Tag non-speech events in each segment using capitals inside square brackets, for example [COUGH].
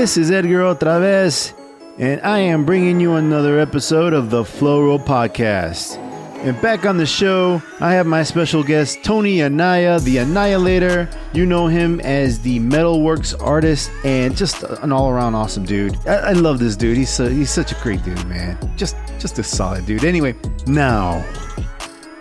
This is Edgar OtraVez, and I am bringing you another episode of the Flow Roll Podcast. And back on the show, I have my special guest, Tony Anaya, the Annihilator. You know him as the Metalworks artist and just an all around awesome dude. I, I love this dude. He's, so, he's such a great dude, man. Just, just a solid dude. Anyway, now,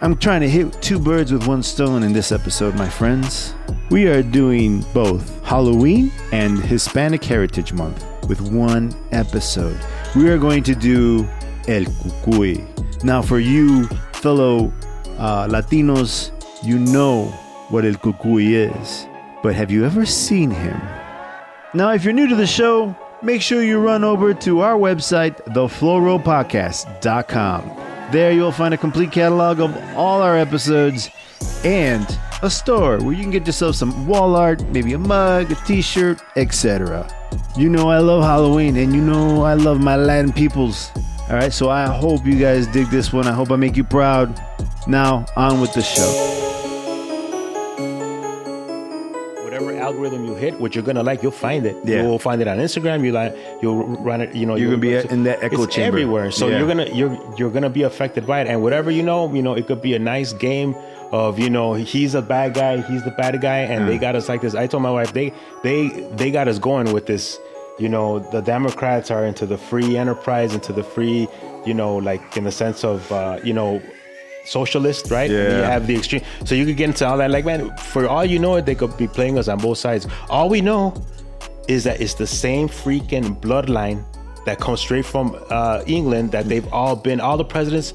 I'm trying to hit two birds with one stone in this episode, my friends. We are doing both Halloween and Hispanic Heritage Month with one episode. We are going to do El Cucuy. Now, for you fellow uh, Latinos, you know what El Cucuy is, but have you ever seen him? Now, if you're new to the show, make sure you run over to our website, theflowrollpodcast.com. There you'll find a complete catalog of all our episodes and a store where you can get yourself some wall art, maybe a mug, a t-shirt, etc. You know I love Halloween and you know I love my Latin peoples. All right, so I hope you guys dig this one. I hope I make you proud. Now, on with the show. Algorithm you hit, what you're gonna like, you'll find it. Yeah. You'll find it on Instagram. You like, you'll run it. You know, You're gonna be in that echo it's chamber. everywhere. So Yeah. you're gonna you're you're gonna be affected by it. And whatever you know, you know, it could be a nice game of you know he's a bad guy, he's the bad guy, and they got us like this. I told my wife they they they got us going with this. You know, the Democrats are into the free enterprise, into the free, you know, like in the sense of uh, you know socialist, right? Yeah. You have the extreme. So you could get into all that. Like, man, for all you know, they could be playing us on both sides. All we know is that it's the same freaking bloodline that comes straight from uh, England that they've all been, all the presidents.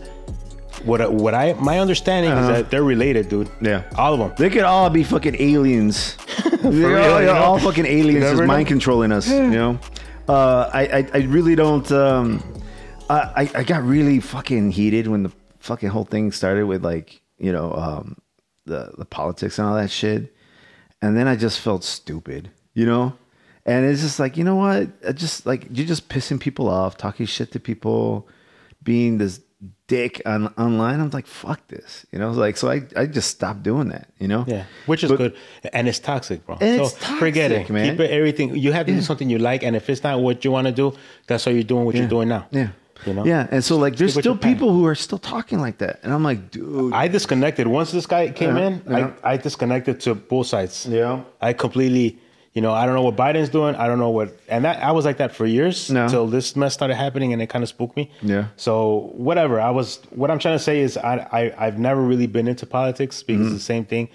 What, what I my understanding is that they're related, dude. Uh-huh. Yeah. all of them. They could all be fucking aliens. [LAUGHS] They're real, all, you know? all fucking aliens just know. mind controlling us. You know, [SIGHS] uh, I, I I really don't. Um, I- I got really fucking heated when the fucking whole thing started with like you know um, the the politics and all that shit, and then I just felt stupid. You know. And it's just like, you know what? I just like you're just pissing people off, talking shit to people, being this dick on online. I'm like, fuck this. You know, like so I, I just stopped doing that, you know? Yeah, which is But- good, and it's toxic, bro. And so it's forget toxic, it, man. Keep it everything. You have to do something you like, and if it's not what you want to do, that's why you're doing what you're doing now. Yeah. You know? Yeah. And so like there's Stick still your plan. people who are still talking like that. And I'm like, dude. I disconnected once this guy came Yeah, in. yeah. I, I disconnected to both sides. Yeah. I completely, you know, I don't know what Biden's doing. I don't know what, and that I was like that for years No. until this mess started happening, and it kind of spooked me. Yeah. So whatever. I was. What I'm trying to say is, I, I I've never really been into politics because Mm-hmm. it's the same thing.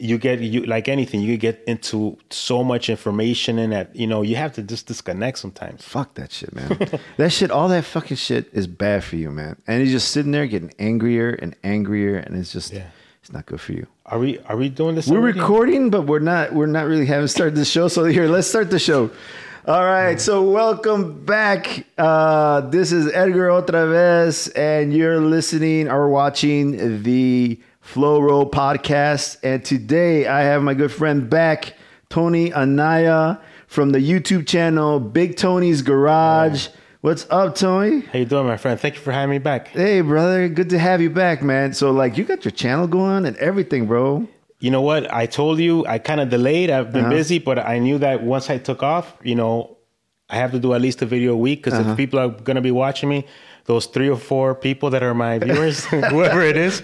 You get you like anything. You get into so much information, and that you know you have to just disconnect sometimes. fuck that shit, man. [LAUGHS] that shit, all that fucking shit is bad for you, man. And you're just sitting there getting angrier and angrier, and it's just, Yeah. it's not good for you. Are we are we doing this? We're already? recording, but we're not. We're not really having started the show. So here, let's start the show. All right. So welcome back. Uh, this is Edgar OtraVez, and you're listening or watching the Flow Roll podcast. And today I have my good friend back, Tony Anaya from the YouTube channel Big Tony's Garage. What's up, Tony? How you doing, my friend? Thank you for having me back. Hey, brother. Good to have you back, man. So, like, you got your channel going and everything, bro. You know what? I told you I kind of delayed. I've been Uh-huh. busy, but I knew that once I took off, you know, I have to do at least a video a week because Uh-huh. if people are going to be watching me, those three or four people that are my viewers, [LAUGHS] whoever it is,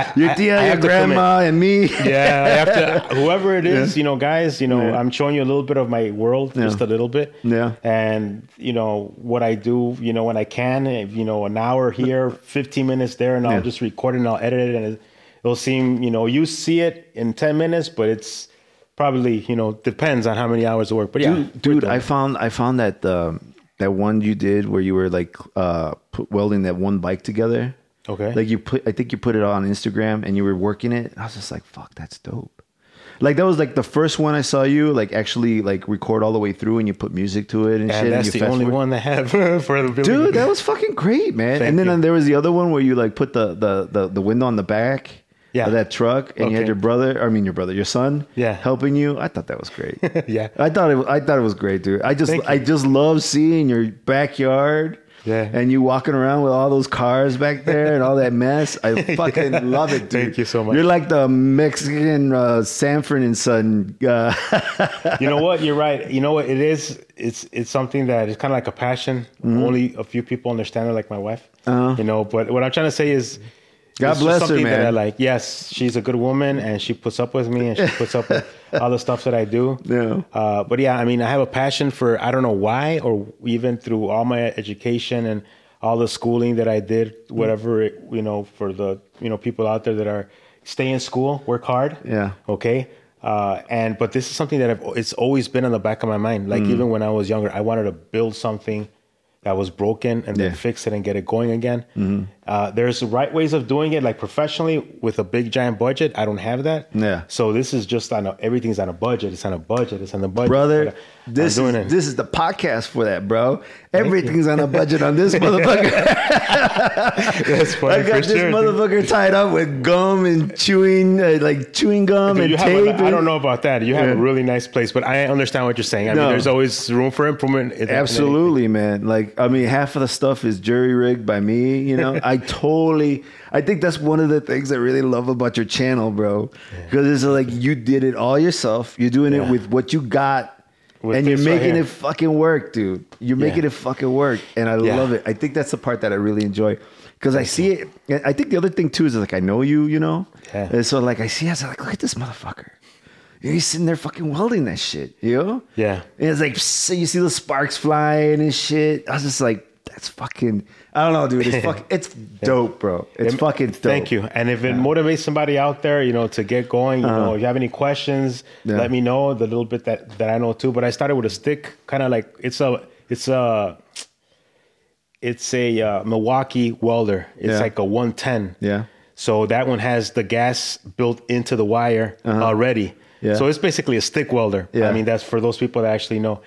I, Your tia, I your grandma, and me. Yeah, I have to. [LAUGHS] Whoever it is, you know, guys, you know, Yeah. I'm showing you a little bit of my world, just a little bit. Yeah. And you know what I do, you know, when I can, if, you know, an hour here, 15 minutes there, and I'll Yeah. just record it and I'll edit it, and it, it'll seem, you know, you see it in 10 minutes, but it's probably, you know, depends on how many hours of work. But yeah, dude, dude I found I found that um, that one you did where you were like uh, put, welding that one bike together. Okay. Like you put, I think you put it on Instagram and you were working it. I was just like, fuck, that's dope. Like that was like the first one I saw you like actually like record all the way through and you put music to it and, shit. and that's you the only forward. one I have [LAUGHS] for the video. Dude, that was fucking great, man. Thank and then you. there was the other one where you like put the the the, the window on the back Yeah. of that truck, and you had your brother. I mean, your brother, your son, Yeah. helping you. I thought that was great. [LAUGHS] Yeah. I thought it. I thought it was great, dude. I just Thank I just love seeing your backyard Yeah. And you walking around with all those cars back there and all that mess. I [LAUGHS] [LAUGHS] fucking love it, dude. Thank you so much. You're like the Mexican uh, Sanford and Son. Uh, you know what? You're right. You know what? It is. It's it's something that is kind of like a passion. Mm-hmm. Only a few people understand it, like my wife. Uh-huh. You know, but what I'm trying to say is, God bless her, That I man. like. Yes, she's a good woman, and she puts up with me, and she puts up with [LAUGHS] all the stuff that I do. Yeah. Uh, but yeah, I mean, I have a passion for. I don't know why, or even through all my education and all the schooling that I did, whatever it, you know, for the you know people out there that are stay in school, work hard. Yeah. Okay. Uh, and but this is something that I've, it's always been on the back of my mind. Mm. Like even when I was younger, I wanted to build something that was broken and then Yeah. Mm-hmm. fix it and get it going again. Uh, there's right ways of doing it, like professionally with a big giant budget. I don't have that. Yeah. So this is just on a, everything's on a budget. It's on a budget. It's on a budget. brother. But I'm This is it. this is the podcast for that, bro. Everything's on a budget on this [LAUGHS] motherfucker. That's funny I got for this sure, motherfucker tied up with gum and chewing, uh, like chewing gum Dude, and you have tape. a, I and- don't know about that. You have Yeah. a really nice place, but I understand what you're saying. I No. mean, there's always room for improvement. Absolutely, man. Like, I mean, half of the stuff is jury rigged by me. You know, I [LAUGHS] totally. I think that's one of the things I really love about your channel, bro. Because it's like you did it all yourself. You're doing it with what you got. With and you're this right making it fucking work, dude. You're making it fucking work, and I Yeah. love it. I think that's the part that I really enjoy because I see it. I think the other thing too is like I know you, you know, Yeah. and so like I see, I was like, look at this motherfucker. He's sitting there fucking welding that shit, you know? Yeah. And it's like, so you see the sparks flying and shit. I was just like, that's fucking, I don't know, dude. It's fucking, it's [LAUGHS] dope, bro. It's It- fucking dope. Thank you. And if it motivates somebody out there, you know, to get going, you know, if you have any questions, Uh-huh. Yeah. let me know the little bit that that I know too. But I started with a stick, kind of like it's a it's a it's a uh, Milwaukee welder. It's Yeah. like a 110. Yeah. So that one has the gas built into the wire already. Uh-huh. Yeah. So it's basically a stick welder. Yeah. I mean, that's for those people that actually know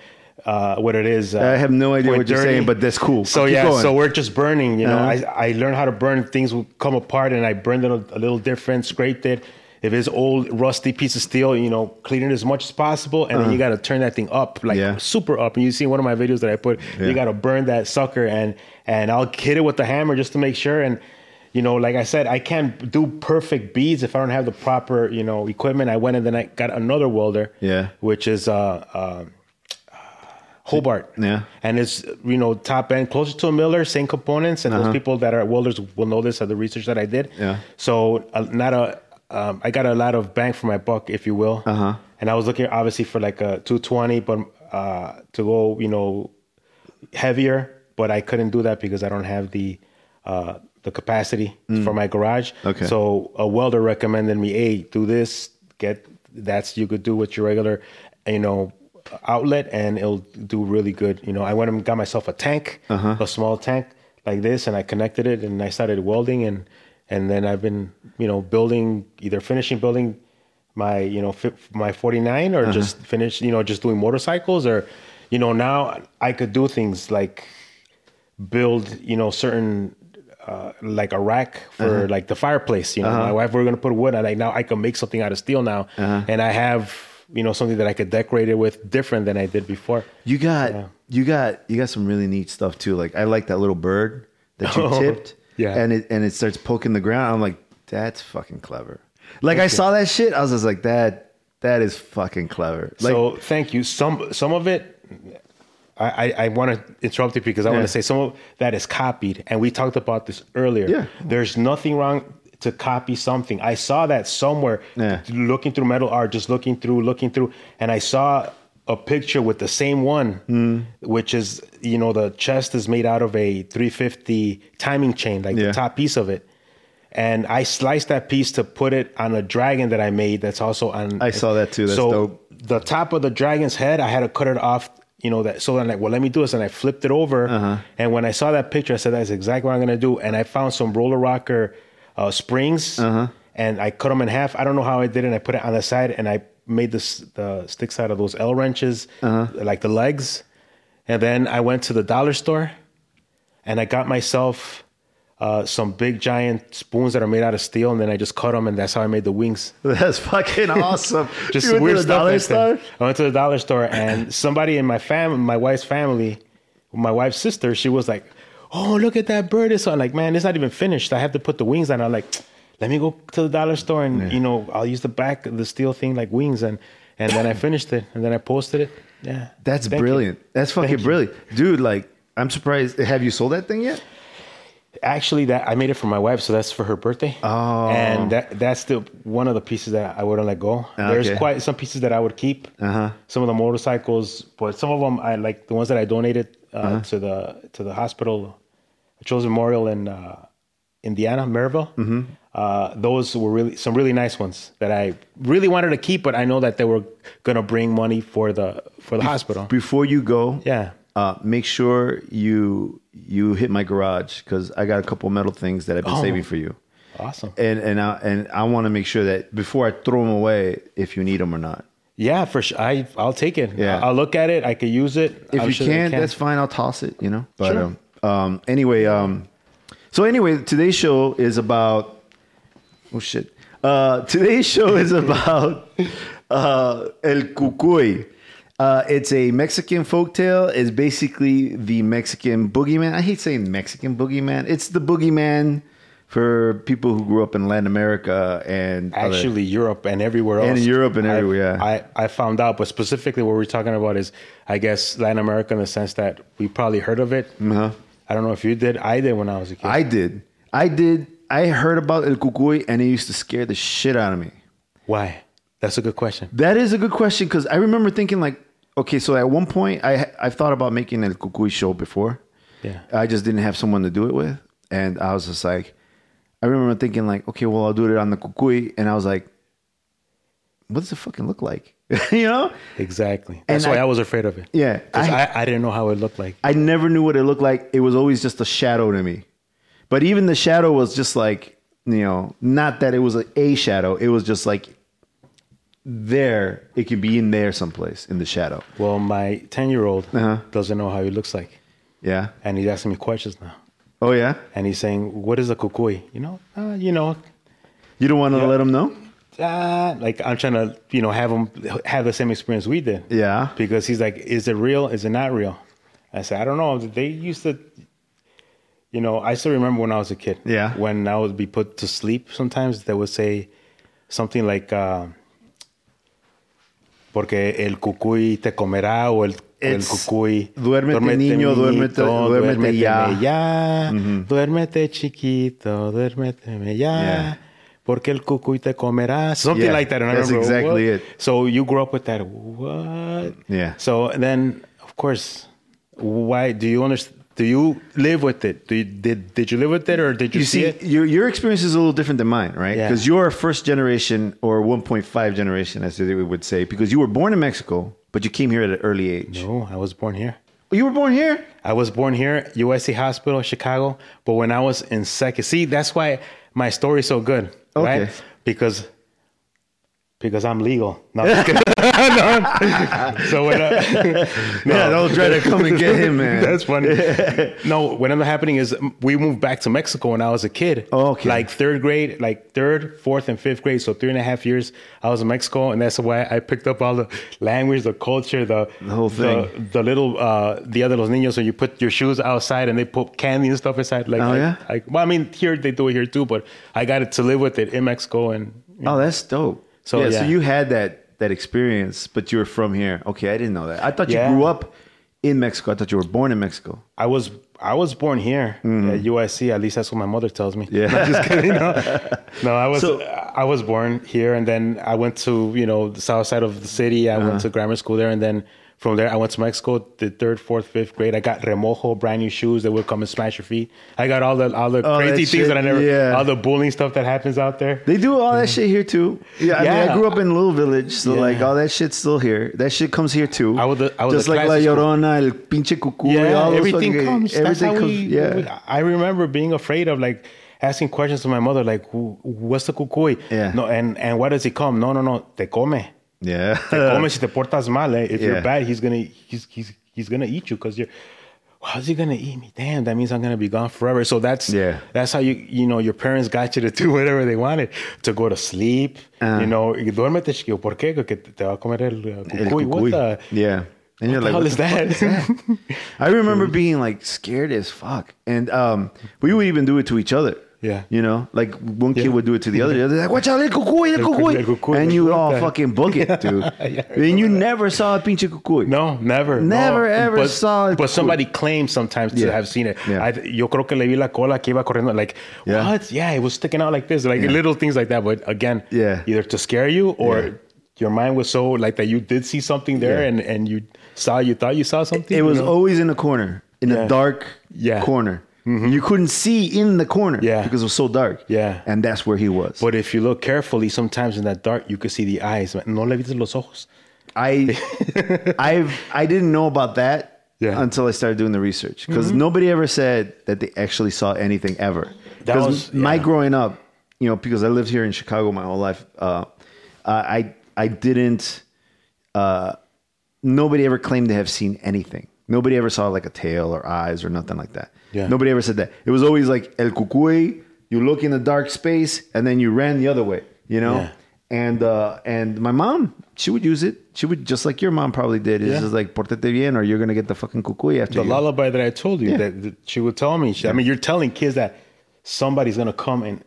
uh, what it is. Uh, I have no idea what you're saying, but that's cool. So Keep yeah, going. so we're just burning. You know, Uh-huh. I I learned how to burn. Things will come apart, and I burned it a, a little different, scraped it. If it's old rusty piece of steel, you know, clean it as much as possible, and then you got to turn that thing up, like Uh-huh. Yeah. super up. And you see one of my videos that I put, Yeah. you got to burn that sucker, and and I'll hit it with the hammer just to make sure. And you know, like I said, I can't do perfect beads if I don't have the proper you know equipment. I went and then I got another welder, Yeah. which is uh. uh Hobart. Yeah. And it's, you know, top end, closer to a Miller, same components. And those people that are welders will know this of the research that I did. Uh-huh. Yeah. So, uh, not a, um, I got a lot of bang for my buck, if you will. Uh-huh. And I was looking obviously for like a 220, but uh, to go, you know, heavier, but I couldn't do that because I don't have the, uh, the capacity for my garage. Mm. Okay. So a welder recommended me, hey, do this, get that's you could do with your regular, you know, outlet, and it'll do really good. You know, I went and got myself a tank, Uh-huh. a small tank like this, and I connected it, and I started welding, and and then I've been, you know, building either finishing building my, you know, fi- my 49 Uh-huh. or just finish, you know, just doing motorcycles or, you know, now I could do things like build, you know, certain uh, like a rack for Uh-huh. like the fireplace. You know, my wife we are gonna put wood. and like now I can make something out of steel now, Uh-huh. and I have you know something that I could decorate it with different than I did before. You got Yeah. you got you got some really neat stuff too. Like I like that little bird that you [LAUGHS] Oh, tipped. yeah. And it and it starts poking the ground. I'm like, that's fucking clever. Like I saw that shit, I was just like, that that is fucking clever. Like so thank you. Some some of it. I, I, I want to interrupt you because I want to say some of that is copied, and we talked about this earlier. Yeah. There's nothing wrong to copy something. I saw that somewhere, Yeah. looking through metal art, just looking through, looking through, and I saw a picture with the same one, Hmm. which is you know the chest is made out of a 350 timing chain, like Yeah. the top piece of it. And I sliced that piece to put it on a dragon that I made. That's also on. I saw that too. That's so dope. the top of the dragon's head, I had to cut it off. You know that. So I'm like, well, let me do this, and I flipped it over. Uh-huh. And when I saw that picture, I said, that's exactly what I'm gonna do. And I found some roller rocker uh, springs, Uh-huh. and I cut them in half. I don't know how I did it. And I put it on the side, and I made this the sticks out of those L wrenches, Uh-huh. like the legs. And then I went to the dollar store, and I got myself uh, some big giant spoons that are made out of steel, and then I just cut them, and that's how I made the wings. [LAUGHS] that's fucking awesome. [LAUGHS] Just you weird stuff. dollar store? I went to the dollar store, and somebody in my family, my wife's family, my wife's sister, she was like, oh, look at that bird. It's on. Like, man, it's not even finished. I have to put the wings on. I'm like, let me go to the dollar store and you know I'll use the back of the steel thing like wings and and then I finished it and then I posted it. Yeah, That's Thank you. brilliant. That's fucking Thank you. brilliant, dude. Like, I'm surprised. Have you sold that thing yet? Actually, that I made it for my wife, so that's for her birthday. Oh. and that that's the one of the pieces that I wouldn't let go. There's quite some pieces that I would keep. Uh-huh. Some of the motorcycles, but some of them I like the ones that I donated uh, Uh-huh. to the to the hospital, Children's Memorial in uh, Indiana, Maryville. Mm-hmm. Uh, those were really some really nice ones that I really wanted to keep, but I know that they were gonna bring money for the for the hospital. Before you go, Yeah. uh, make sure you you hit my garage because I got a couple metal things that I've been Oh. saving for you, Awesome. and and I, and I want to make sure that before I throw them away, if you need them or not. Yeah, for sure. I I'll take it. Yeah. I'll look at it. I could use it. If I'm you sure can, can. that's fine. I'll toss it. You know. But Sure. um, um, anyway, um, so anyway, today's show is about. Oh shit! Uh, today's show is [LAUGHS] about uh, El Cucuy. Uh, it's a Mexican folktale. It's basically the Mexican boogeyman. I hate saying Mexican boogeyman. It's the boogeyman for people who grew up in Latin America and other- actually Europe and everywhere else. And in Europe and I- everywhere, yeah. I, I found out, but specifically what we're talking about is, I guess, Latin America in the sense that we probably heard of it. Uh-huh. I don't know if you did. I did when I was a kid. I did. I did. I heard about El Cucuy and it used to scare the shit out of me. Why? That's a good question. That is a good question because I remember thinking like, okay, so at one point I I've thought about making a Cucuy show before. Yeah. I just didn't have someone to do it with, and I was just like, I remember thinking like, okay, well I'll do it on the Cucuy, and I was like, what does it fucking look like? [LAUGHS] you know? Exactly. That's And why I- I, was afraid of it. Yeah, I- I, I, didn't know how it looked like. I never knew what it looked like. It was always just a shadow to me. But even the shadow was just like, you know, not that it was a, a shadow. It was just like there. It could be in there someplace in the shadow. Well, my 10 year old Uh-huh. doesn't know how he looks like. Yeah. And he's asking me questions now. Oh yeah. And he's saying, What is a cucuy? You know, uh, you know, You don't want to let him know. Uh, like I'm trying to, you know, have him have the same experience we did. Yeah. Because he's like, is it real? Is it not real? I said, I don't know. They used to, you know, I still remember when I was a kid. Yeah. When I would be put to sleep, sometimes they would say something like, uh, porque el cucuy te comerá o el, el cucuy. "Duérmete, niño, duérmete- duérmete ya". ya. Duérmete chiquito, duérmete ya. Yeah. Porque el cucuy te comerá. Something Yeah, like that. And I that's remember, exactly what? it. So you grew up with that. What? Yeah. So then, of course, why do you understand? Do you live with it? Do you, did did you live with it or did you, You see, see, it? your your experience is a little different than mine, right? Yeah. Because you're a first generation or 1.5 generation, as we would say, because you were born in Mexico, but you came here at an early age. No, I was born here. You were born here. I was born here, USC Hospital, Chicago. But when I was in second, see, that's why my story is so good, Okay. right? Because because I'm legal. No, I'm [LAUGHS] just kidding. No. So when I, [LAUGHS] Yeah, don't try to come and get him, [LAUGHS] man. That's funny. no, what ended up happening is we moved back to Mexico when I was a kid. Oh, okay. Like third grade, like third, fourth, and fifth grade. So three and a half years I was in Mexico, and that's why I picked up all the language, the culture, the The whole thing. the, the little uh the other los niños. So you put your shoes outside, and they put candy and stuff inside. Like, Oh, I- yeah? I, well, I mean, here they do it here too, but I got it to live with it in Mexico, and Oh, that's dope. So, yeah, so you had that that experience, but you were from here. Okay, I didn't know that. I thought you Yeah. grew up in Mexico. I thought you were born in Mexico. I was I was born here at USC. At least that's what my mother tells me. Yeah. [LAUGHS] No, just kidding. No, no I was So- I was born here, and then I went to you know the south side of the city. I Uh-huh. went to grammar school there, and then from there I went to Mexico. The third, fourth, fifth grade, I got remojo, brand new shoes that would come and smash your feet. I got all the all the Oh, crazy that things that I never, yeah. all the bullying stuff that happens out there. They do all that shit here too. Yeah, I mean, I grew up in a little village, so Yeah. like all that shit's still here. That shit comes here too. I was the- I was just like La. Llorona, El Pinche Cucuy. Yeah, all everything fucking- comes. Everything comes. we, yeah. we- I remember being afraid of like asking questions to my mother, like, "What's the cucuy?" Yeah. No, and and why does he come? No, no, no. Te come. Yeah. [LAUGHS] Te come si te portas mal. Eh? If Yeah. you're bad, he's gonna he's he's he's gonna eat you because you're. How's he gonna eat me? Damn, that means I'm gonna be gone forever. So that's Yeah. that's how you you know your parents got you to do [LAUGHS] whatever they wanted to go to sleep. Uh. You know, y duérmete chiquillo. ¿Por qué? Porque te va a comer el El cucuy. What the? Yeah. And you're like, what is the fuck that? is that? [LAUGHS] I remember being like scared as fuck, and um, we would even do it to each other. Yeah. you know, like one kid Yeah. would do it to the other. [LAUGHS] The other like, watch out, el cucuy, el cucuy, and you would all fucking book it, [LAUGHS] dude. [LAUGHS] Yeah, and you never saw a pinche cucuy. No, never. Never, no. ever but, saw it. But somebody claims sometimes to Yeah. have seen it. Yeah. I, yo creo que le vi la cola que iba corriendo. Like, what? Yeah, it was sticking out like this. Like little things like that. But again, Yeah. either to scare you or your mind was so like that you did see something there and, and you saw, you thought you saw something. It was know? always in a corner, in a dark Yeah. corner. You couldn't see in the corner Yeah. because it was so dark. Yeah. and that's where he was. But if you look carefully, sometimes in that dark, you could see the eyes. No le viste los ojos. I, [LAUGHS] I've, I didn't know about that Yeah. Mm-hmm. until I started doing the research because nobody ever said that they actually saw anything ever. Because was- my growing up, you know, because I lived here in Chicago my whole life, uh, I, I didn't. Uh, nobody ever claimed to have seen anything. Nobody ever saw like a tail or eyes or nothing like that. Yeah. Nobody ever said that. It was always like el cucuy. You look in the dark space and then you ran the other way. You know. Yeah. And uh, and my mom, she would use it. She would just like your mom probably did. It's Yeah. just like portate bien, or you're gonna get the fucking cucuy after The you. lullaby that I told you Yeah. that, that she would tell me. She, I mean, you're telling kids that somebody's gonna come and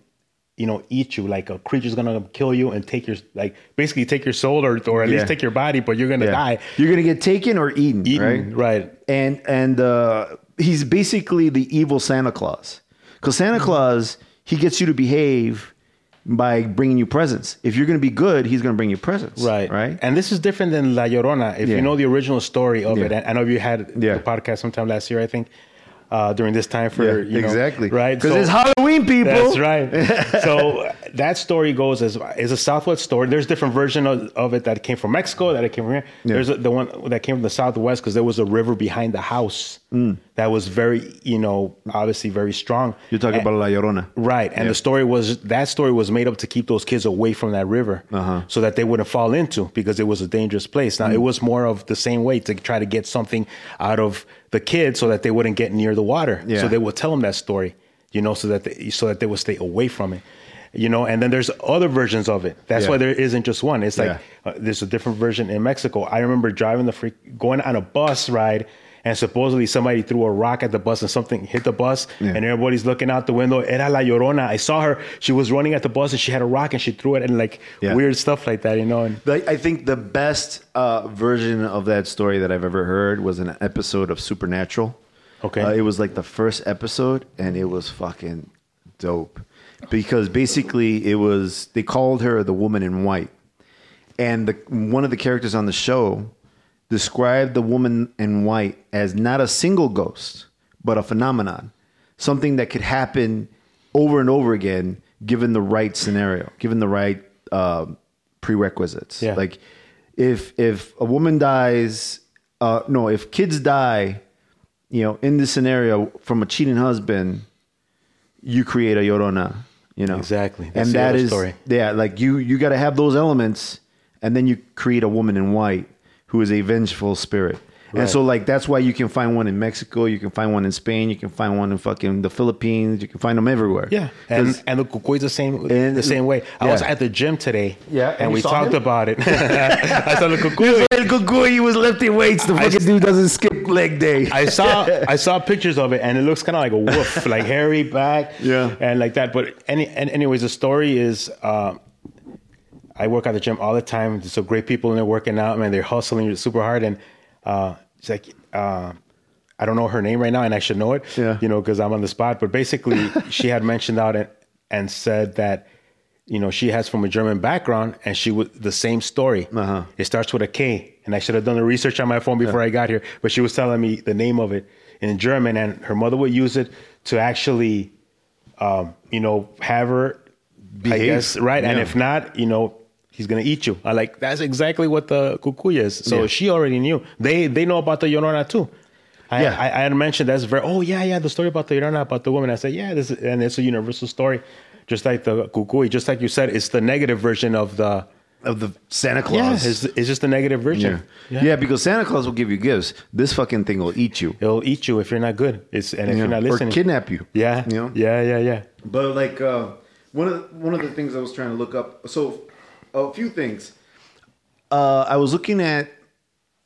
you know eat you, like a creature's gonna kill you and take your like basically take your soul or or at least take your body, but you're gonna die. You're gonna get taken or eaten, Eaten, right? right? and and uh, he's basically the evil Santa Claus. Because Mm-hmm. Santa Claus, he gets you to behave by bringing you presents. If you're going to be good, he's going to bring you presents. Right, Right. And this is different than La Llorona. If Yeah. you know the original story of Yeah. it, I know you had Yeah. the podcast sometime last year, I think, uh, during this time for yeah, you know, exactly. right? Because So- it's Halloween, people. That's right. [LAUGHS] so that story goes as is a Southwest story. There's different version of, of it that came from Mexico, that it came from here. Yeah. There's a, the one that came from the Southwest because there was a river behind the house Mm. that was very, you know, obviously very strong. You're talking And- about La Llorona. Right. And the story was that story was made up to keep those kids away from that river Uh-huh. so that they wouldn't fall into because it was a dangerous place. Now, Mm. it was more of the same way to try to get something out of the kids so that they wouldn't get near the water. Yeah. So they would tell them that story, you know, so that they, so that they would stay away from it. You know, and then there's other versions of it. That's Yeah. why there isn't just one. It's like Yeah. uh, there's a different version in Mexico. I remember driving the freak, going on a bus ride, and supposedly somebody threw a rock at the bus and something hit the bus, Yeah. and everybody's looking out the window. Era la llorona. I saw her. She was running at the bus and she had a rock and she threw it and like Yeah. weird stuff like that. You know, and The- I think the best uh, version of that story that I've ever heard was an episode of Supernatural. Okay. Uh, it was like the first episode, and it was fucking dope because basically it was they called her the woman in white, and the one of the characters on the show described the woman in white as not a single ghost, but a phenomenon, something that could happen over and over again given the right scenario, given the right uh, prerequisites. Yeah. Like if if a woman dies, uh, no, if kids die, you know, in this scenario from a cheating husband, you create a llorona. You know Exactly. That's and that is story. yeah, like you you got to have those elements, and then you create a woman in white who is a vengeful spirit. And so, like, that's why you can find one in Mexico, you can find one in Spain, you can find one in fucking the Philippines, you can find them everywhere. yeah, and 'Cause- and the cucuy the same And- the same way. I was at the gym today. Yeah, and and we talked him? about it. [LAUGHS] [LAUGHS] I saw the cucuy. El Cucuy, he was lifting weights. The fucking dude doesn't skip leg day. I saw [LAUGHS] I saw pictures of it, and it looks kind of like a wolf, like hairy back, Yeah. and like that. But any and anyways, the story is. Uh, I work at the gym all the time. There's some great people in there working out, man. They're hustling super hard, and uh, it's like uh, I don't know her name right now, and I should know it, Yeah. you know, because I'm on the spot. But basically, [LAUGHS] she had mentioned out and, and said that you know she has from a German background, and she was the same story. Uh-huh. It starts with a K, and I should have done the research on my phone before I got here. But she was telling me the name of it in German, and her mother would use it to actually, um, you know, have her, Behave. guess, right. And if not, you know, he's gonna eat you. I like that's exactly what the cucuy is. So Yeah. she already knew. They they know about the Llorona too. I, Yeah. I, I had mentioned that's very. Oh yeah, yeah, the story about the Llorona about the woman. I said yeah, this is, and it's a universal story, just like the cucuy. Just like you said, it's the negative version of the. of the Santa Yeah, Claus. it's, it's just the negative yeah. version. yeah. because Santa Claus will give you gifts. This fucking thing will eat you. It'll eat you if you're not good. It's and if Yeah. you're not listening, or kidnap you. Yeah, You know? yeah, yeah, yeah. But like uh, one of the, one of the things I was trying to look up. So a few things. Uh, I was looking at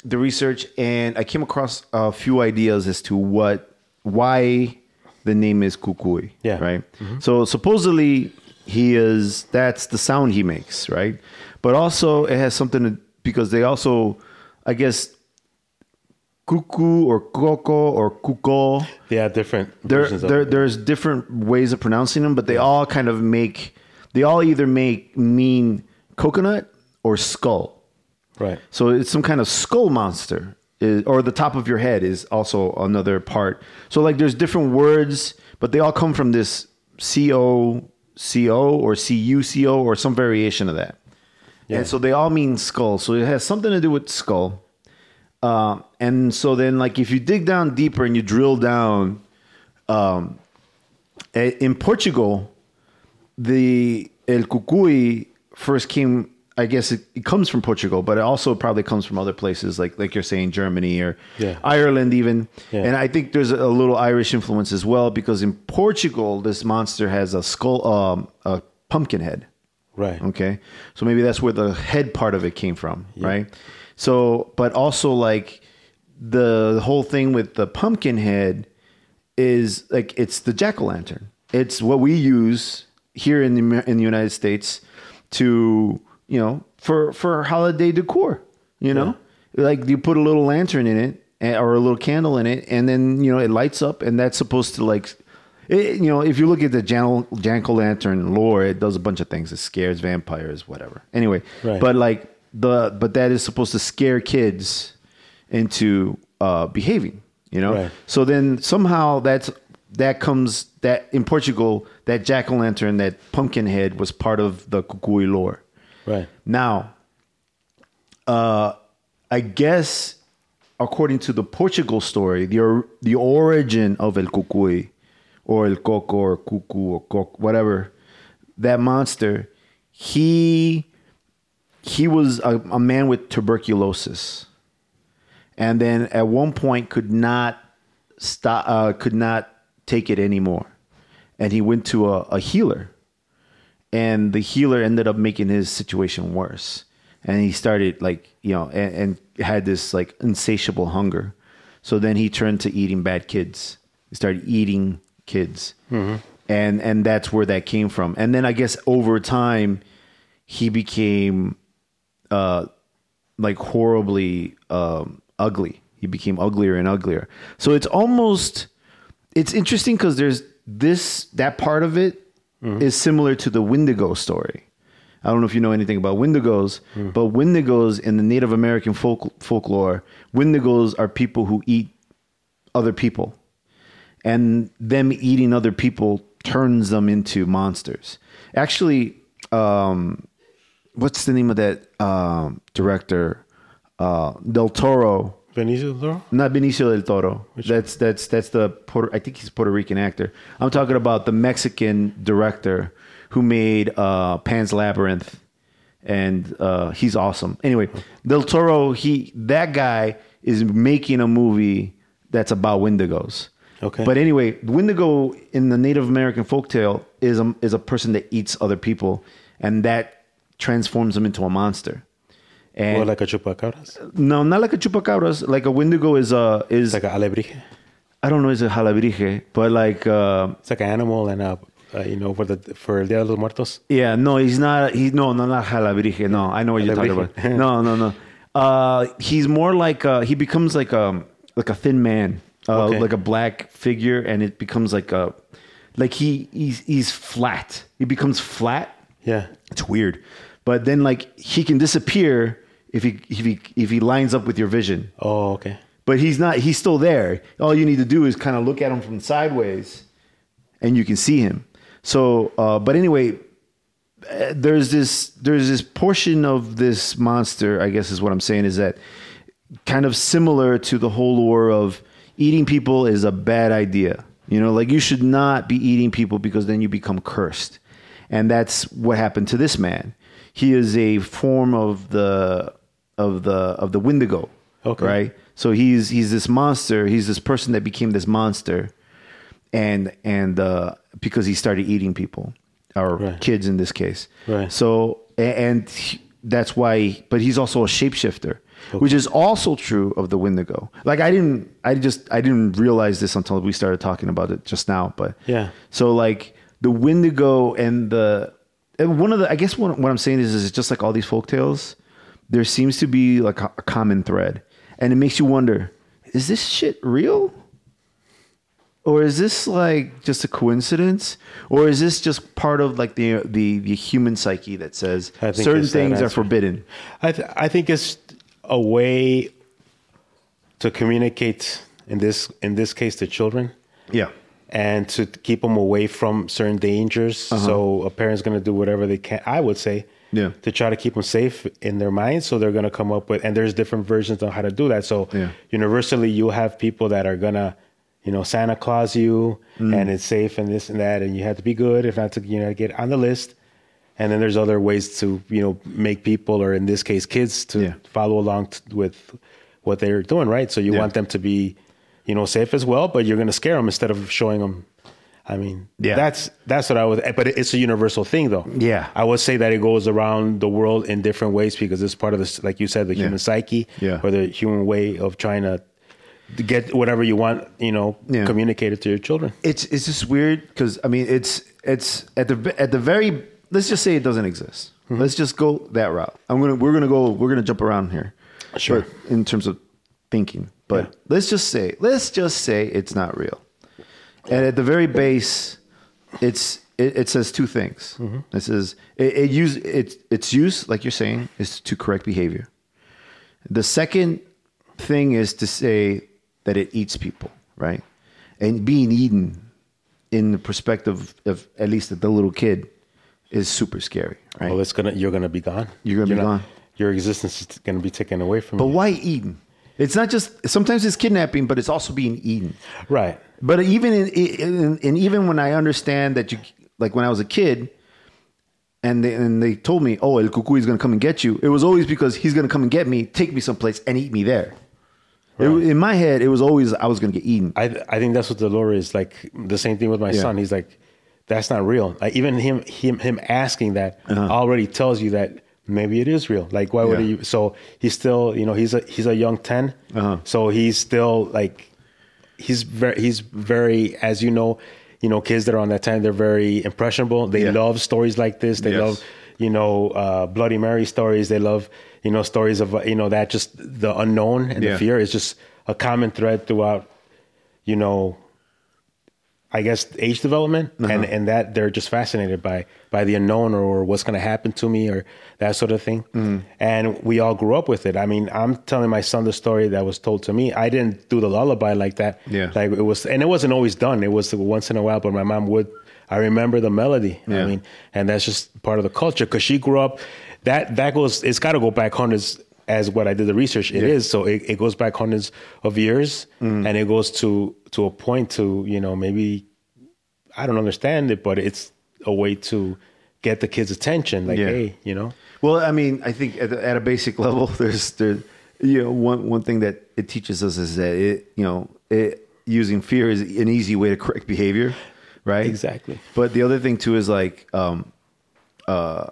the research and I came across a few ideas as to what why the name is Cucuy. Yeah. Right. So supposedly he is that's the sound he makes, right? But also it has something to because they also I guess kuku or koko or kuko They have different there, there there's different ways of pronouncing them, but they all kind of make they all either make mean coconut or skull. Right. So it's some kind of skull monster, is, or the top of your head is also another part. So like there's different words, but they all come from this C O C O or C U C O or some variation of that. Yeah. And so they all mean skull. So it has something to do with skull. Uh, and so then, like, if you dig down deeper and you drill down, um, eh, in Portugal, the El Cucuy first came. I guess it, it comes from Portugal, but it also probably comes from other places, like like you're saying, Germany or Yeah. Ireland, even. Yeah. And I think there's a little Irish influence as well, because in Portugal, this monster has a skull, um, a pumpkin head. Right. Okay. So maybe that's where the head part of it came from, right? So, but also like the whole thing with the pumpkin head is like it's the jack o' lantern. It's what we use here in the in the United States to you know for for holiday decor. You know, like you put a little lantern in it eh, or a little candle in it, and then you know it lights up, and that's supposed to like. It, you know, if you look at the Jan- Jack o' Lantern lore, it does a bunch of things. It scares vampires, whatever. Anyway, Right. but like the but that is supposed to scare kids into uh, behaving. You know, Right. so then somehow that's that comes that in Portugal that jack o' lantern that pumpkin head was part of the Cucuy lore. Right. Now, uh, I guess according to the Portugal story, the or, the origin of El Cucuy or El Coco or Cucu or Coc, whatever, that monster, he he was a, a man with tuberculosis, and then at one point could not stop, uh, could not take it anymore, and he went to a, a healer. And the healer ended up making his situation worse. And he started like you know and, and had this like insatiable hunger. So then he turned to eating bad kids. He started eating kids. And and that's where that came from. And then i guess over time he became uh like horribly um ugly. He became uglier and uglier. So it's almost it's interesting because there's this that part of it is similar to the Wendigo story. I don't know if you know anything about Wendigos, but Wendigos in the Native American folk, folklore, Wendigos are people who eat other people, and them eating other people turns them into monsters. Actually, um, what's the name of that um, director? Uh, Del Toro Benicio del Toro? not Benicio del Toro. that's that's that's the Puerto, I think he's a Puerto Rican actor. I'm talking about the Mexican director who made uh, Pan's Labyrinth, and uh, he's awesome. Anyway, Del Toro, he that guy is making a movie that's about Wendigos. Okay. But anyway, Wendigo in the Native American folktale is a, is a person that eats other people, and that transforms them into a monster. And Or like a chupacabras? no, not like a chupacabras. Like a Wendigo is a is It's like a alebrije. I don't know, it's a jalabrije, but like uh, It's like an animal and a, uh, you know, for the for El Dia de los Muertos. yeah, no, he's not. He's no, no, not jalabrije. No, I know what you're talking about. No, no, no. Uh, he's more like uh, he becomes like a like a thin man, uh, Okay. like a black figure, and it becomes like a like he he's he's flat. He becomes flat. Yeah. It's weird, but then like he can disappear if he if he if he lines up with your vision. Oh, okay. but he's not he's still there. All you need to do is kind of look at him from sideways and you can see him. So uh, but anyway uh, there's this there's this portion of this monster i guess is what i'm saying is that kind of similar to the whole lore of eating people is a bad idea. You know like you should not be eating people because then you become cursed. And that's what happened to this man. He is a form of the of the of the wendigo Okay. right so he's he's this monster he's this person that became this monster and and uh because he started eating people or Right. kids in this case Right. so and he- that's why. But he's also a shapeshifter, which is also true of the Wendigo. Like I didn't, I just, I didn't realize this until we started talking about it just now. But Yeah. so like the Wendigo and the and one of the, I guess what, what I'm saying is, is it's just like all these folk tales. There seems to be like a, common thread, and it makes you wonder: Is this shit real? Or is this like just a coincidence, or is this just part of like the the, the human psyche that says certain things are forbidden? I th- I think it's a way to communicate in this in this case to children Yeah, and to keep them away from certain dangers. Uh-huh. So a parent's going to do whatever they can. I would say, Yeah. to try to keep them safe in their mind. So they're going to come up with, and there's different versions on how to do that. So Yeah. universally, you'll have people that are going to, you know, Santa Claus you, Mm. and it's safe and this and that, and you have to be good if not to, you know, get on the list. And then there's other ways to, you know, make people, or in this case, kids, to Yeah. follow along t- with what they're doing, right? So you want them to be, you know, safe as well, but you're going to scare them instead of showing them. I mean, Yeah. that's that's what I would. But it's a universal thing, though. Yeah. I would say that it goes around the world in different ways because it's part of this, like you said, the Yeah. human psyche, Yeah. or the human way of trying to to get whatever you want, you know, Yeah. communicated to your children. it's it's just weird because I mean it's it's at the at the very let's just say it doesn't exist. Mm-hmm. Let's just go that route. I'm gonna we're gonna go we're gonna jump around here, Sure. In terms of thinking. But Yeah. let's just say let's just say it's not real, and at the very base, it's it, it says two things. Mm-hmm. It says it, it use it its use like you're saying is to correct behavior. The second thing is to say that it eats people, right? And being eaten in the perspective of at least the little kid is super scary, right? Well, it's gonna you're gonna be gone. You're gonna be not- gone. Your existence is gonna be taken away from but you. But why eaten? It's not just sometimes it's kidnapping, but it's also being eaten. Right. But even in, in, in even when I understand that you like when I was a kid, and they and they told me, "Oh, El Cucuy is going to come and get you," it was always because he's going to come and get me, take me someplace, and eat me there. It- in my head, it was always I was going to get eaten. I I think that's what the lure is. Like the same thing with my Yeah. son. He's like, that's not real. Like even him him him asking that Uh-huh. already tells you that maybe it is real. Like why would Yeah. he? So he's still you know he's a he's a young 10 Uh-huh. So he's still like he's very he's very as you know you know kids that are on that time they're very impressionable. They Yeah. love stories like this. They Yes. love you know uh, Bloody Mary stories. They love you know stories of you know that just the unknown and Yeah. the fear is just a common thread throughout you know I guess age development Uh-huh. and and that they're just fascinated by by the unknown or, what's going to happen to me or that sort of thing. Mm-hmm. And we all grew up with it. I mean, I'm telling my son the story that was told to me. I didn't do the lullaby like that. Yeah. Like it was and it wasn't always done. It was once in a while, but my mom would I remember the melody. Yeah. I mean, and that's just part of the culture cuz she grew up that that goes it's got to go back hundreds as what I did the research it is. Yeah. so it, it goes back hundreds of years Mm-hmm. and it goes to to a point to you know maybe I don't understand it, but it's a way to get the kids' attention. Like, Yeah. hey, you know, Well, I mean, I think at, at a basic [LAUGHS] level, there's there, you know, one one thing that it teaches us is that it, you know, it using fear is an easy way to correct behavior, right? Exactly. But the other thing too is like, um, uh,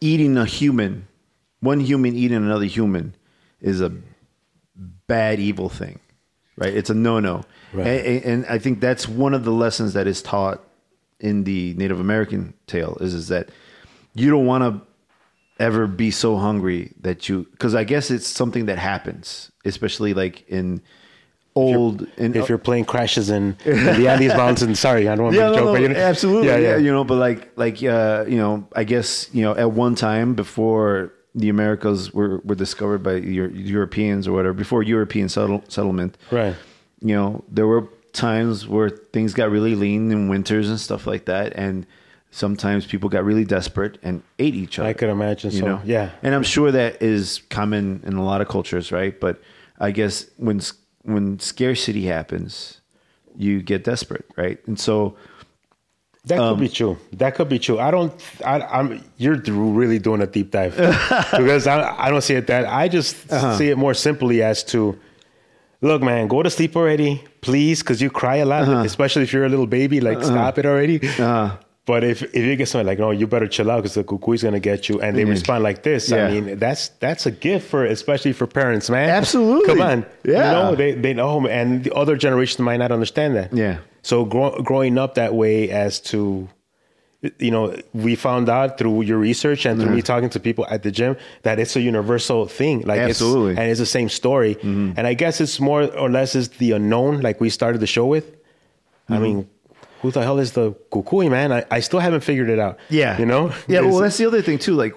eating a human, one human eating another human, is a bad evil thing, right? It's a no no, Right. and, and I think that's one of the lessons that is taught in the Native American tale is is that you don't want to ever be so hungry that you because I guess it's something that happens, especially like in old in if your plane crashes in, in [LAUGHS] the Andes Mountains, sorry, I don't want to yeah, make a no, joke, no, but you know, absolutely, yeah, yeah, yeah, you know, but like, like, uh, you know, I guess you know, at one time before the Americas were were discovered by Euro- Europeans or whatever, before European settle, settlement, right. you know, there were times where things got really lean in winters and stuff like that, and sometimes people got really desperate and ate each other. I could imagine. you so, know, yeah, and I'm sure that is common in a lot of cultures, right? But I guess when when scarcity happens, you get desperate, right? And so. That Um, could be true. That could be true. I don't. I, I'm. You're really doing a deep dive [LAUGHS] because I, I don't see it that. I just Uh-huh. see it more simply as to. Look, man, go to sleep already, please, because you cry a lot, Uh-huh. especially if you're a little baby. Like, stop it already. Uh, But if, if you get something like, no, you better chill out because the cuckoo's gonna get you, and they respond like this, Yeah. I mean, that's that's a gift for especially for parents, man. Absolutely. come on, Yeah. You know, they they know, and the other generation might not understand that. Yeah. So grow, growing up that way, as to you know, we found out through your research and through me mm-hmm. talking to people at the gym that it's a universal thing. Like Absolutely. it's, and it's the same story. Mm-hmm. And I guess it's more or less is the unknown, like we started the show with. I mm-hmm. mean, who the hell is the cucuy, man? I, I still haven't figured it out. Yeah. You know? Yeah. Well, that's the other thing too. Like,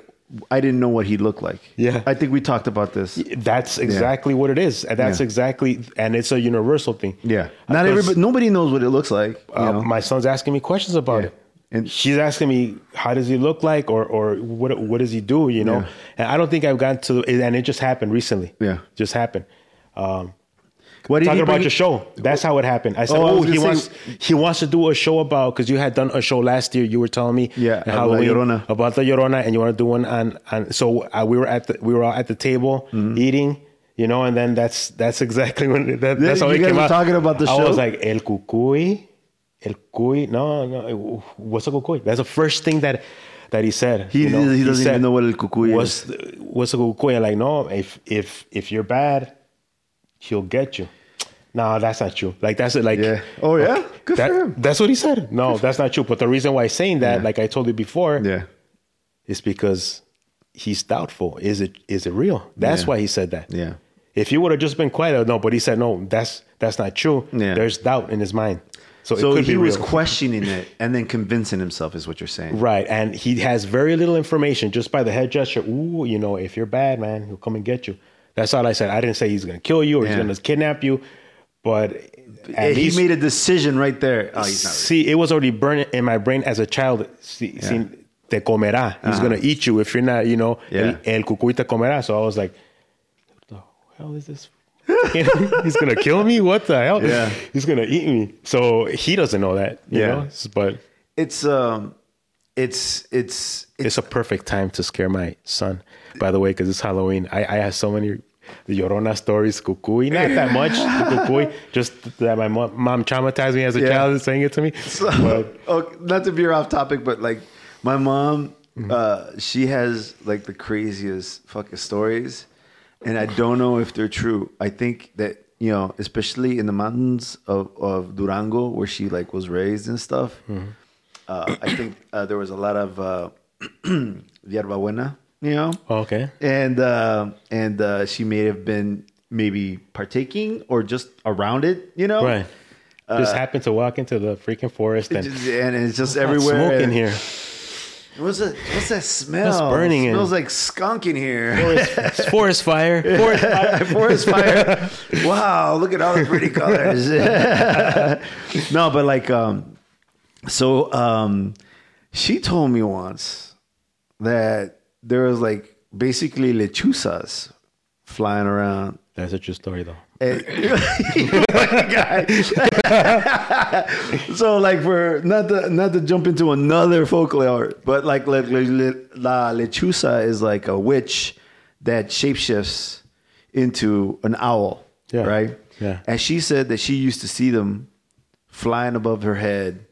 I didn't know what he looked like. Yeah. I think we talked about this. that's exactly what it is. And that's Yeah. exactly, and it's a universal thing. Yeah. Not everybody. Nobody knows what it looks like. You uh, know? my son's asking me questions about Yeah. it. And- she's asking me how does he look like or or what what does he do you know Yeah. and i don't think i've gotten to and it just happened recently Yeah. just happened um what did talking he about your show that's how it happened i said Oh, I oh, he gonna wants he wants to do a show about because you had done a show last year you were telling me Yeah, about La Llorona. about the Llorona and you want to do one on on so uh, we were at the we were all at the table Mm-hmm. eating you know and then that's that's exactly [LAUGHS] when that, that's Yeah, how you it guys came were out talking about the I show? was like el cucuy El cuy, no, no. What's a cucuy? That's the first thing that that he said. He- you know? he doesn't said, even know what el cucuy what's, What's a cucuy? I'm like, no. If if if you're bad, he'll get you. No, that's not true. Like that's it. Like, Yeah. Oh, yeah? Good that- for him. That's what he said. No, that's not true. But the reason why he's saying that, Yeah. like I told you before, Yeah. is because he's doubtful. Is it is it real? That's Yeah. why he said that. Yeah. If you would have just been quiet, no. But he said no. That's that's not true. Yeah. There's doubt in his mind. So, So it could he was questioning it and then convincing himself, is what you're saying. Right. And he has very little information just by the head gesture. Ooh, you know, if you're bad, man, he'll come and get you. That's all I said. I didn't say he's going to kill you or Yeah. he's going to kidnap you. But he least, made a decision right there. Oh, see, it was already burning in my brain as a child. See, see, te comerá. He's Uh-huh. going to eat you if you're not, you know, Yeah. el, el cucuy te comerá. So I was like, what the hell is this? [LAUGHS] he's going to kill me? What the hell? Yeah. He's going to eat me. So he doesn't know that, you Yeah. know, but It's um, it's it's it's it's a perfect time to scare my son. By the way, because it's Halloween, I, I have so many the Llorona stories, cucuy, not that much, cucuy, [LAUGHS] just that my mom, mom traumatized me as a Yeah. child and saying it to me. So, But [LAUGHS] oh, not to veer off topic, but like my mom, Mm-hmm. uh, she has like the craziest fucking stories, and I don't know if they're true. I think that you know, especially in the mountains of, of Durango, where she like was raised and stuff. Mm-hmm. Uh, I think uh, there was a lot of uh, [CLEARS THROAT] yerba buena, you know, okay, and uh, and uh, she may have been maybe partaking or just around it, you know, right. just happened to walk into the freaking forest and Just- and it's just everywhere. smoke in here. What's that? What's that smell? burning It in- smells like skunk in here. It's [LAUGHS] forest fire. Forest fire. [LAUGHS] Forest fire. [LAUGHS] wow, look at all the pretty colors. no, but like, um, so um, she told me once that there was like basically lechuzas flying around. That's a true story, though. Eh, [LAUGHS] and- so like for not to not to jump into another folklore, but like le, le, le, la lechuza is like a witch that shapeshifts into an owl, Yeah. right? Yeah. And she said that she used to see them flying above her head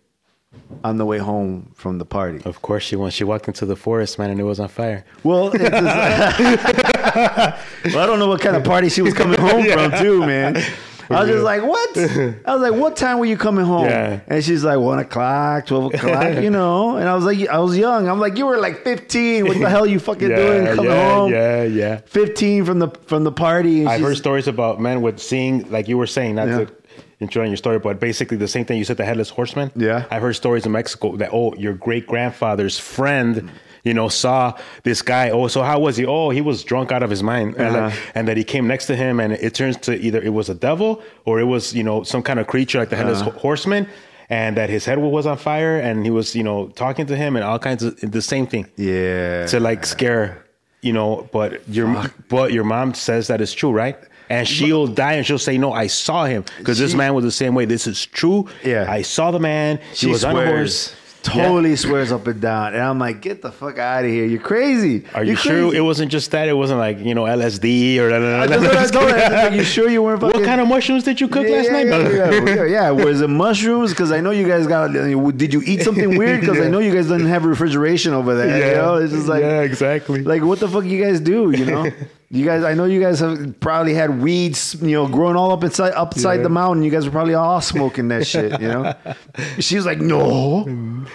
on the way home from the party. Of course, she went. She walked into the forest, man, and it was on fire. Well, it's just- [LAUGHS] well, I don't know what kind of party she was coming home from, too, man. [LAUGHS] I was just like, what? I was like, what time were you coming home? Yeah. And she's like, one o'clock, 12 [LAUGHS] o'clock, you know? And I was like, I was young. I'm like, you were like 15. What the hell are you fucking doing coming yeah, home? yeah, yeah. 15 from the from the party. I've heard stories about men with seeing, like you were saying, not Yeah. to enjoying your story, but basically the same thing you said, the headless horseman. Yeah. I've heard stories in Mexico that, oh, your great grandfather's friend, you know, saw this guy. Oh, so how was he? Oh, he was drunk out of his mind. And, Uh-huh. and that he came next to him, and it turns to either it was a devil or it was, you know, some kind of creature like the headless Uh-huh. horseman. And that his head was on fire, and he was, you know, talking to him, and all kinds of the same thing Yeah. to like scare, you know. But your but your mom says that it's true, right? And she'll die and she'll say, "No, I saw him because this man was the same way. This is true. Yeah. I saw the man. she he was swears horse. totally swears up and down, and I'm like, get the fuck out of here! You're crazy. Are you You're sure it wasn't just that? It wasn't like you know LSD or I told her. I was like, you sure you weren't fucking? What kind of mushrooms did you cook yeah, last yeah, night? Yeah, yeah, yeah, [LAUGHS] yeah. Was it mushrooms? Because I know you guys got. Did you eat something weird? Because I know you guys didn't have refrigeration over there. You know, it's just like, yeah, exactly. like what the fuck you guys do? You know, [LAUGHS] you guys. I know you guys have probably had weeds, you know, growing all up inside upside Yeah. the mountain. You guys were probably all smoking that shit. You know, [LAUGHS] she was like, no,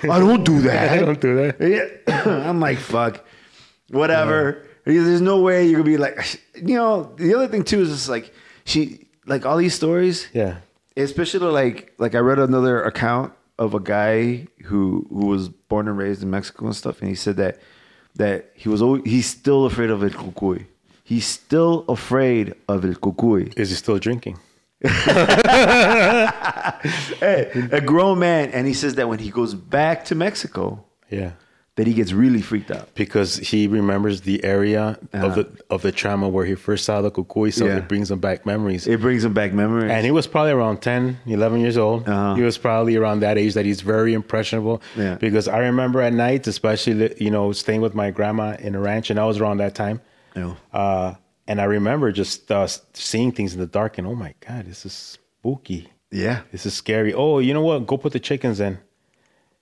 I don't do that. [LAUGHS] I don't do that. Yeah. [CLEARS THROAT] I'm like, fuck, whatever. There's no way you're gonna be like, [SIGHS] you know. The other thing too is just like she, like all these stories, Yeah. especially like, like I read another account of a guy who who was born and raised in Mexico and stuff, and he said that that he was always, he's still afraid of el cucuy. He's still afraid of el cucuy. Is he still drinking? [LAUGHS] Hey, a grown man, and he says that when he goes back to Mexico, Yeah. that he gets really freaked out. Because he remembers the area Uh-huh. of the of the trauma where he first saw the cucuy, so Yeah. it brings him back memories. It brings him back memories. and he was probably around 10, 11 years old. Uh-huh. He was probably around that age that he's very impressionable. Yeah. Because I remember at night, especially, you know, staying with my grandma in a ranch, and I was around that time. Yeah. Uh, and I remember just uh, seeing things in the dark, and oh my God, this is spooky. yeah. This is scary. Oh, you know what? Go put the chickens in.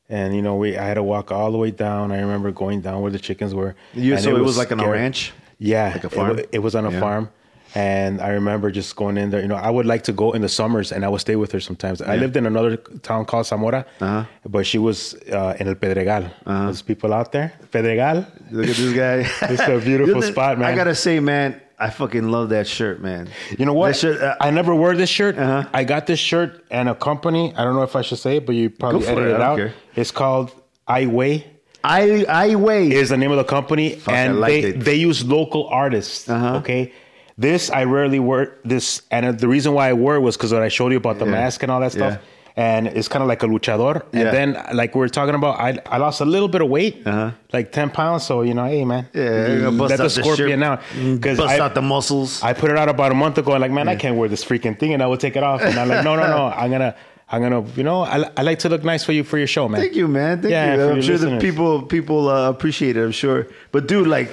And you know, we I had to walk all the way down. I remember going down where the chickens were. You, so it was, like on a ranch. Yeah, Like a it farm? wa- It, was on a Yeah. farm, and I remember just going in there. You know, I would like to go in the summers, and I would stay with her sometimes. I lived in another town called Zamora, Uh-huh. but she was uh, in El Pedregal. There's people out there, Pedregal. Look at this guy. [LAUGHS] It's a beautiful spot, man. I gotta say, man, I fucking love that shirt, man. You know what? Shirt, uh, I never wore this shirt. Uh-huh. I got this shirt and a company. I don't know if I should say it, but you probably edit it, it, out. care. It's called I Weigh. I I wait. is the name of the company, and like they it. they use local artists. Uh-huh. Okay, this I rarely wear this, and the reason why I wore it was because what I showed you about the Yeah. mask and all that stuff. Yeah. And it's kind of like a luchador. And then, like we were talking about, I, I lost a little bit of weight, Uh-huh. like 10 pounds. So, you know, hey, man. yeah, bust let the out the scorpion shirt, out. Because bust I, out the muscles. I put it out about a month ago. and like, man, I can't wear this freaking thing, and I would take it off. And I'm like, no, no, no, I'm gonna, I'm gonna, you know, I, I like to look nice for you for your show, man. Thank you, man. Thank Yeah, you. I'm sure the people people uh, appreciate it. I'm sure. But dude, like,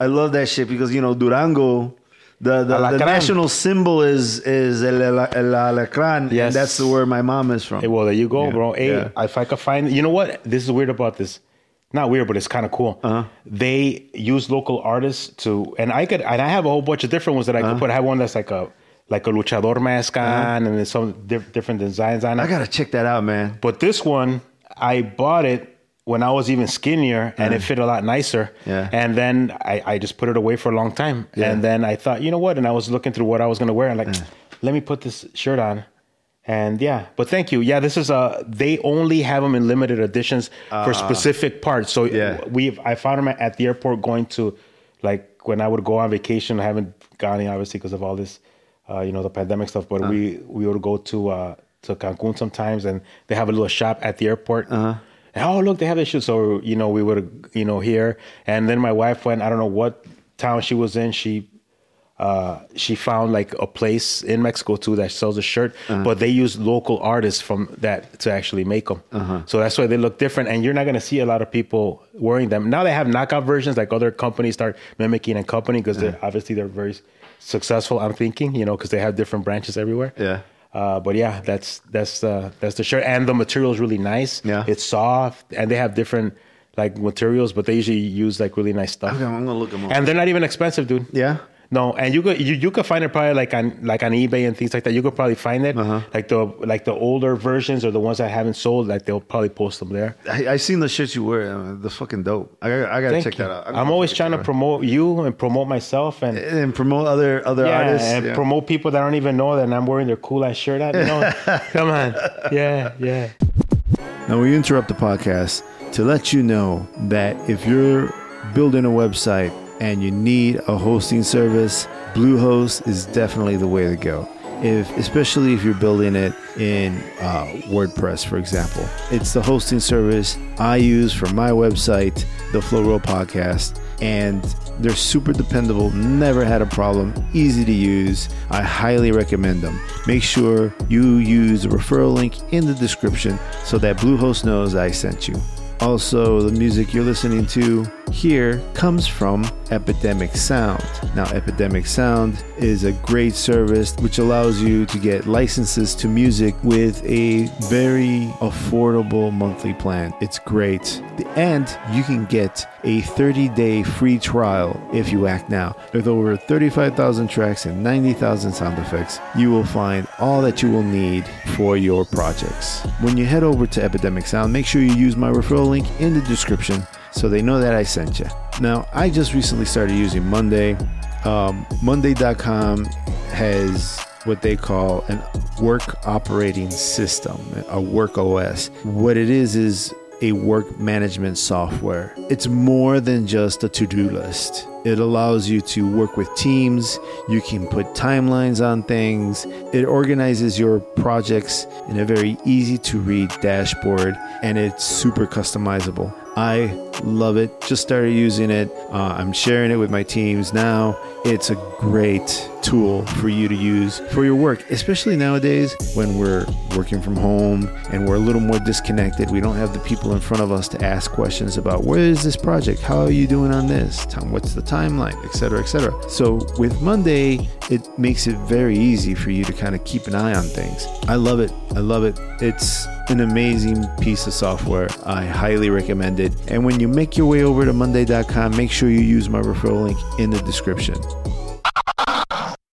I love that shit because you know Durango. The, the, the national symbol is is el, el, el alacrán, Yes. and that's where my mom is from. Hey, well, there you go, Yeah, bro. Hey, yeah. if I could find, you know what? This is weird about this. Not weird, but it's kind of cool. Uh-huh. They use local artists to, and I could, and I have a whole bunch of different ones that I Uh-huh. could put. I have one that's like a, like a luchador mask on, and then some diff- different designs on it. I gotta check that out, man. But this one, I bought it when I was even skinnier, and it fit a lot nicer. Yeah. And then I, I just put it away for a long time. Yeah. And then I thought, you know what? And I was looking through what I was gonna wear, and like, let me put this shirt on. And yeah, but thank you. Yeah, this is a. They only have them in limited editions for specific parts. So Uh, yeah. we, I found them at the airport going to, like when I would go on vacation. I haven't gone in obviously because of all this, uh, you know, the pandemic stuff. But we we would go to uh, to Cancun sometimes, and they have a little shop at the airport. Uh-huh. Oh, look, they have this shoe. So you know, we would you know here, and then my wife went. I don't know what town she was in. She uh, she found like a place in Mexico too that sells a shirt, Uh-huh. but they use local artists from that to actually make them. Uh-huh. So that's why they look different, and you're not going to see a lot of people wearing them. Now they have knockout versions, like other companies start mimicking and company because they're obviously they're very successful. I'm thinking, you know, because they have different branches everywhere. Yeah. Uh, but yeah, that's that's uh, that's the shirt, and the material is really nice. Yeah. it's soft, and they have different like materials, but they usually use like really nice stuff. Okay, I'm gonna look them up. And they're not even expensive, dude. yeah. No, and you could you, you could find it probably like on like on eBay and things like that. You could probably find it Uh-huh. like the like the older versions or the ones that haven't sold. Like they'll probably post them there. I, I seen the shirts you wear. Uh, the fucking dope. I, gotta- I gotta Thank check you. that out. I'm always trying to promote you and promote myself and and promote other other yeah, artists. and yeah. promote people that don't even know that I'm wearing their cool ass shirt out. You know, [LAUGHS] come on, yeah, yeah. Now, we interrupt the podcast to let you know that if you're building a website and you need a hosting service, Bluehost is definitely the way to go. If, especially if you're building it in uh, WordPress, for example, it's the hosting service I use for my website, the Flow Roll Podcast, and They're super dependable, never had a problem, easy to use. I highly recommend them. Make sure you use the referral link in the description so that Bluehost knows I sent you. Also, the music you're listening to here comes from Epidemic Sound. Now, Epidemic Sound is a great service which allows you to get licenses to music with a very affordable monthly plan. It's great. And you can get a 30 day free trial if you act now. With over 35,000 tracks and 90,000 sound effects, you will find all that you will need for your projects. When you head over to Epidemic Sound, make sure you use my referral link in the description so they know that I sent you. Now, I just recently started using Monday. Um, Monday.com has what they call an work operating system, a work OS. What it is is a work management software. It's more than just a to do list. It allows you to work with teams. You can put timelines on things. It organizes your projects in a very easy to read dashboard and it's super customizable. I love it. Just started using it. Uh, I'm sharing it with my teams now. It's a great tool for you to use for your work, especially nowadays when we're working from home and we're a little more disconnected. We don't have the people in front of us to ask questions about where is this project? How are you doing on this? What's the timeline, etc., etc. So with Monday, it makes it very easy for you to kind of keep an eye on things. I love it. I love it. It's an amazing piece of software. I highly recommend it. And when you make your way over to Monday.com, make sure you use my referral link in the description.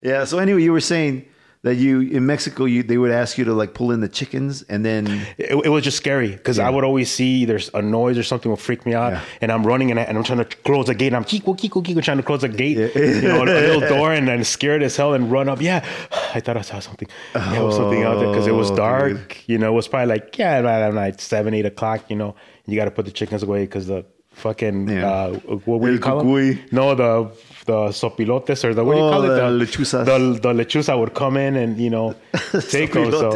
Yeah. So anyway, you were saying that you in Mexico, you they would ask you to like pull in the chickens, and then it, it was just scary because I would always see there's a noise or something will freak me out, Yeah. and I'm running and, I, and I'm trying to close the gate. And I'm kiko kiko kiko trying to close the gate, you know, a little [LAUGHS] door, and then scared as hell and run up. Yeah, I thought I saw something. Yeah, it was something out there because it was Oh, dark. dude. You know, it was probably like yeah, around like seven, eight o'clock. You know, you got to put the chickens away because the fucking Yeah. uh, what would El you call them? No, the the sopilotes or the what do you Oh, call it? the lechuzas. The, the lechuza would come in and you know [LAUGHS] take them. So,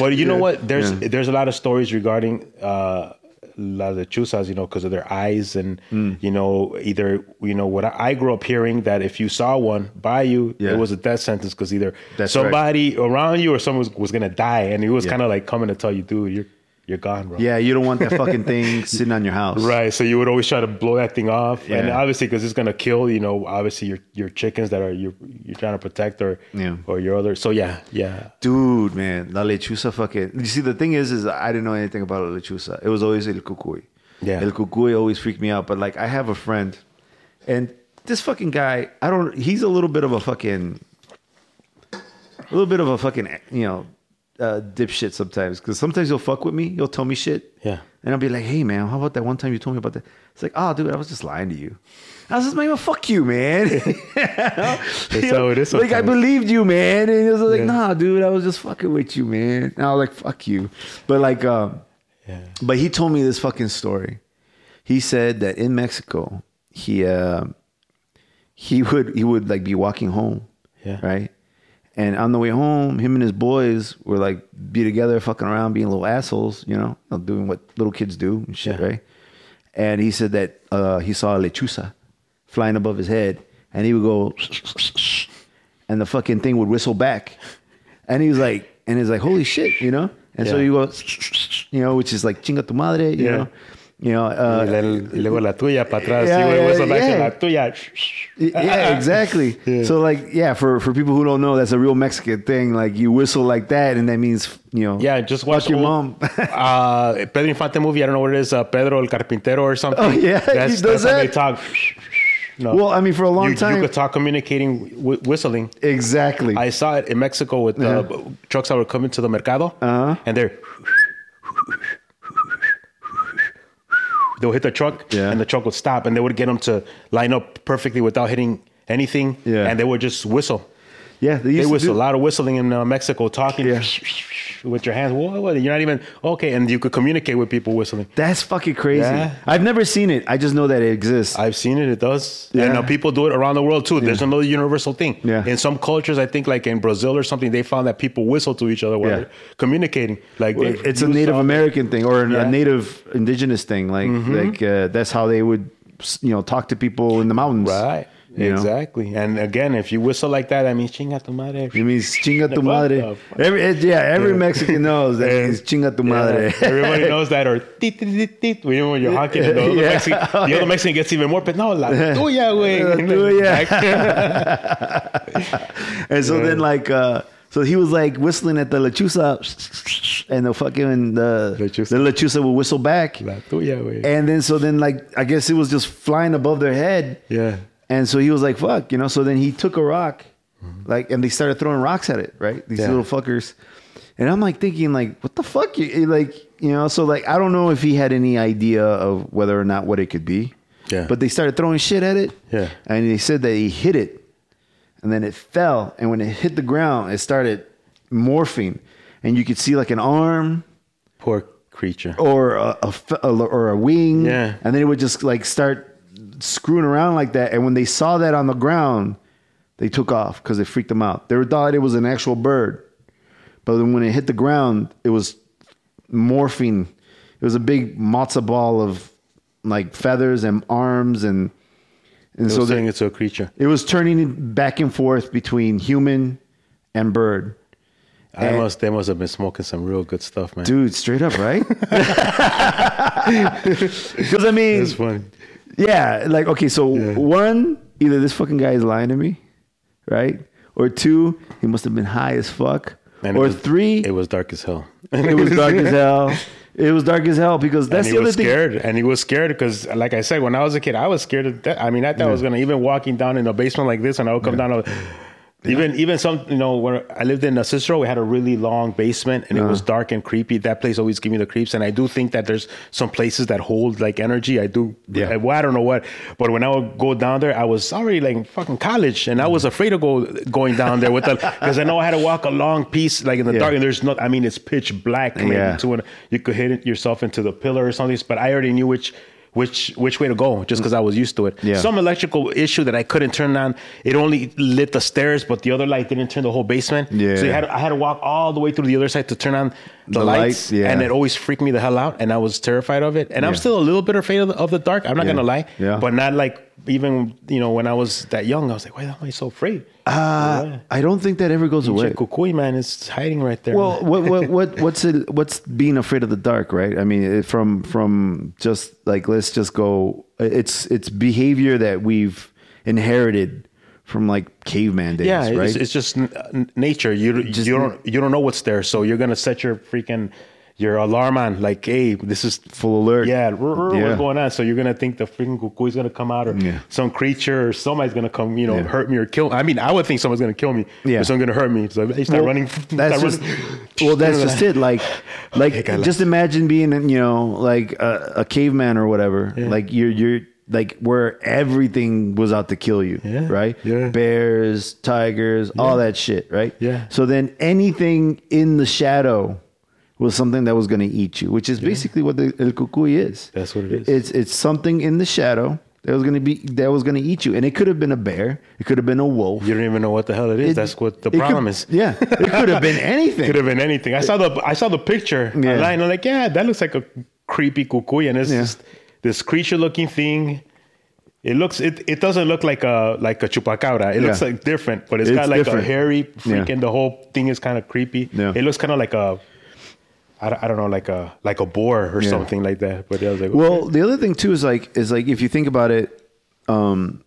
but you know what? There's Yeah. there's a lot of stories regarding uh, la lechuzas, you know, because of their eyes and Mm. you know either you know what I, I grew up hearing that if you saw one by you, Yeah. it was a death sentence because either That's somebody around you or someone was, was gonna die, and it was Yeah. kind of like coming to tell you, dude, you're you're gone, bro. yeah, you don't want that [LAUGHS] fucking thing sitting on your house. Right, so you would always try to blow that thing off, and obviously because it's gonna kill, you know, obviously your your chickens that are you you're trying to protect or Yeah. or your other. So yeah, yeah, Dude, man, la lechuza fucking. You see, the thing is, is I didn't know anything about la lechuza. It was always el cucuy. Yeah. El cucuy always freaked me out. But like, I have a friend, and this fucking guy, I don't. He's a little bit of a fucking, a little bit of a fucking, you know, uh, dipshit sometimes. Because sometimes you'll fuck with me. You'll tell me shit. Yeah. And I'll be like, hey man, how about that one time you told me about that? It's like, oh dude, I was just lying to you. I was just like, well, fuck you, man. [LAUGHS] That's how it is Like I believed you, man. And he was like, Yeah. nah, dude, I was just fucking with you, man. And I was like, fuck you. But like, um, yeah, but he told me this fucking story. He said that in Mexico, he uh, he would he would like be walking home, Yeah. right. And on the way home, him and his boys were like be together, fucking around, being little assholes, you know, doing what little kids do and shit, Yeah. right? And he said that uh, he saw a lechuza flying above his head, and he would go, [LAUGHS] and the fucking thing would whistle back, and he was like, and he's like, holy shit, you know. And so Yeah. you go, [LAUGHS] you know, which is like chinga tu madre, you Yeah. know, you know. y, Uh, la- y luego la tuya para atrás, Yeah, sí, güey, yeah, yeah. la tuya. yeah, exactly. [LAUGHS] Yeah. So like, yeah, for for people who don't know, that's a real Mexican thing. Like you whistle like that, and that means you know, Yeah, just watch your old- mom. [LAUGHS] uh, Pedro Infante movie. I don't know what it is. Uh, Pedro el Carpintero or something. Oh, yeah, he that's, does that's how they that? talk. No. well, I mean, for a long you, time, you could talk communicating wh- whistling. exactly. I saw it in Mexico with uh, Uh-huh. trucks that were coming to the mercado, Uh-huh. and they're they'll hit the truck, Yeah. and the truck would stop, and they would get them to line up perfectly without hitting anything, Yeah. and they would just whistle. Yeah, they They used to whistle a lot of whistling in uh, Mexico, talking Yeah. [LAUGHS] with your hands. Whoa, whoa, you're not even okay, and you could communicate with people whistling. That's fucking crazy. Yeah. I've never seen it. I just know that it exists. I've seen it. It does. Yeah. And uh, people do it around the world too. There's another universal thing. Yeah. In some cultures, I think like in Brazil or something, they found that people whistle to each other while Yeah. they're communicating. Like they it's a Native all- American thing or Yeah. Mm-hmm. a Native indigenous thing. Like like uh, that's how they would you know talk to people in the mountains. Right. You know? exactly. And again, if you whistle like that, that means chinga tu madre. It means chinga tu [LAUGHS] madre. Every, it- yeah, every Mexican knows that [LAUGHS] means chinga tu Yeah, madre. Everybody [LAUGHS] knows that, or tit, tit, tit, tit, know, when you're honking, the other, Yeah. Mexican, the other Mexican gets even more, but no, la tuya, güey. La Like- and so then like uh so he was like whistling at the lechuza and the fucking the Lechuza. the lechuza would whistle back. La tuya, güey. And then so then like I guess it was just flying above their head. Yeah. And so he was like, fuck, you know. So then he took a rock, mm-hmm. like, and they started throwing rocks at it, right? These Yeah. little fuckers. And I'm like thinking, like, what the fuck? You like, you know. So like, I don't know if he had any idea of whether or not what it could be. Yeah. But they started throwing shit at it. Yeah. And they said that he hit it, and then it fell, and when it hit the ground, it started morphing, and you could see like an arm Poor creature. or a, a a- or a wing. Yeah. And then it would just like start screwing around like that. And when they saw that on the ground, they took off because it freaked them out. They thought it was an actual bird, but then when it hit the ground, it was morphing. It was a big matzo ball of like feathers and arms and and So so saying they, it's a creature. it was turning back and forth between human and bird. I And- must, they must have been smoking some real good stuff, man. Dude, straight up, right? [LAUGHS] [LAUGHS] Because I mean, That's funny. Yeah, like okay, so one, either this fucking guy is lying to me, right? Or two, he must have been high as fuck. And it or was- three, It was dark as hell. it was dark as [LAUGHS] hell. It was dark as hell because that's and he the other was thing. scared, and he was scared because, like I said, when I was a kid, I was scared of death. I mean, I thought I was gonna even walking down in a basement like this, and I would come down. Would, Even even some you know where I lived in Cicero, we had a really long basement, and it Uh-huh. was dark and creepy. That place always gave me the creeps, and I do think that there's some places that hold like energy. I do. Yeah. I, well, I don't know what, but when I would go down there, I was already like fucking college, and I was afraid to go going down there with the because I know I had to walk a long piece like in the Yeah. dark, and there's not. I mean, it's pitch black. Maybe Yeah. to when you could hit yourself into the pillar or something. But I already knew which which which way to go just because I was used to it. Yeah. Some electrical issue that I couldn't turn on. It only lit the stairs, but the other light didn't turn the whole basement. Yeah. So you had, I had to walk all the way through the other side to turn on the, The lights, lights, yeah. and it always freaked me the hell out, and I was terrified of it. And I'm still a little bit afraid of the, of the dark. I'm not Yeah. gonna lie, Yeah. but not like even you know when I was that young. I was like, why am I so afraid? Uh, I don't think that ever goes away. Cucuy man is hiding right there. Well, what, what [LAUGHS] what what's it? What's being afraid of the dark, right? I mean, from from just like let's just go. It's it's behavior that we've inherited from like caveman days, yeah, right? it's, it's just n- nature. You Just- you don't you don't know what's there, so you're gonna set your freaking your alarm on like, hey, this is Full alert. Yeah, Yeah. what's going on? So you're gonna think the freaking cuckoo is gonna come out, or Yeah. some creature, or somebody's gonna come, you know, Yeah. hurt me or kill. I mean, I would think someone's gonna kill me. Yeah. or someone's gonna hurt me. So they start Well, running. That's start just running. well, that's just it. Like, [LAUGHS] like Okay, just imagine being, you know, like a, a caveman or whatever. Like you're you're like where everything was out to kill you, Yeah, right? yeah. Bears, tigers, all that shit, right? Yeah. So then anything in the shadow was something that was going to eat you, which is basically what the el cucuy is. That's what it is. It's it's something in the shadow that was going to be that was going to eat you, and it could have been a bear, it could have been a wolf. You don't even know what the hell it is. It- That's what the it could- problem is. Yeah, it could have been anything. Could have been anything. I saw the I saw the picture Yeah. online. I'm like, yeah, that looks like a creepy cuckoo, and it's Yeah. just this creature looking thing. It looks it, it doesn't look like a like a chupacabra. It looks like different, but it's It's got like different. a hairy Yeah. freaking. The whole thing is kind of creepy. Yeah. It looks kind of like a I don't, I don't know like a like a boar or Yeah. something like that. But I was like, Well, the other thing too is like is like if you think about it, um,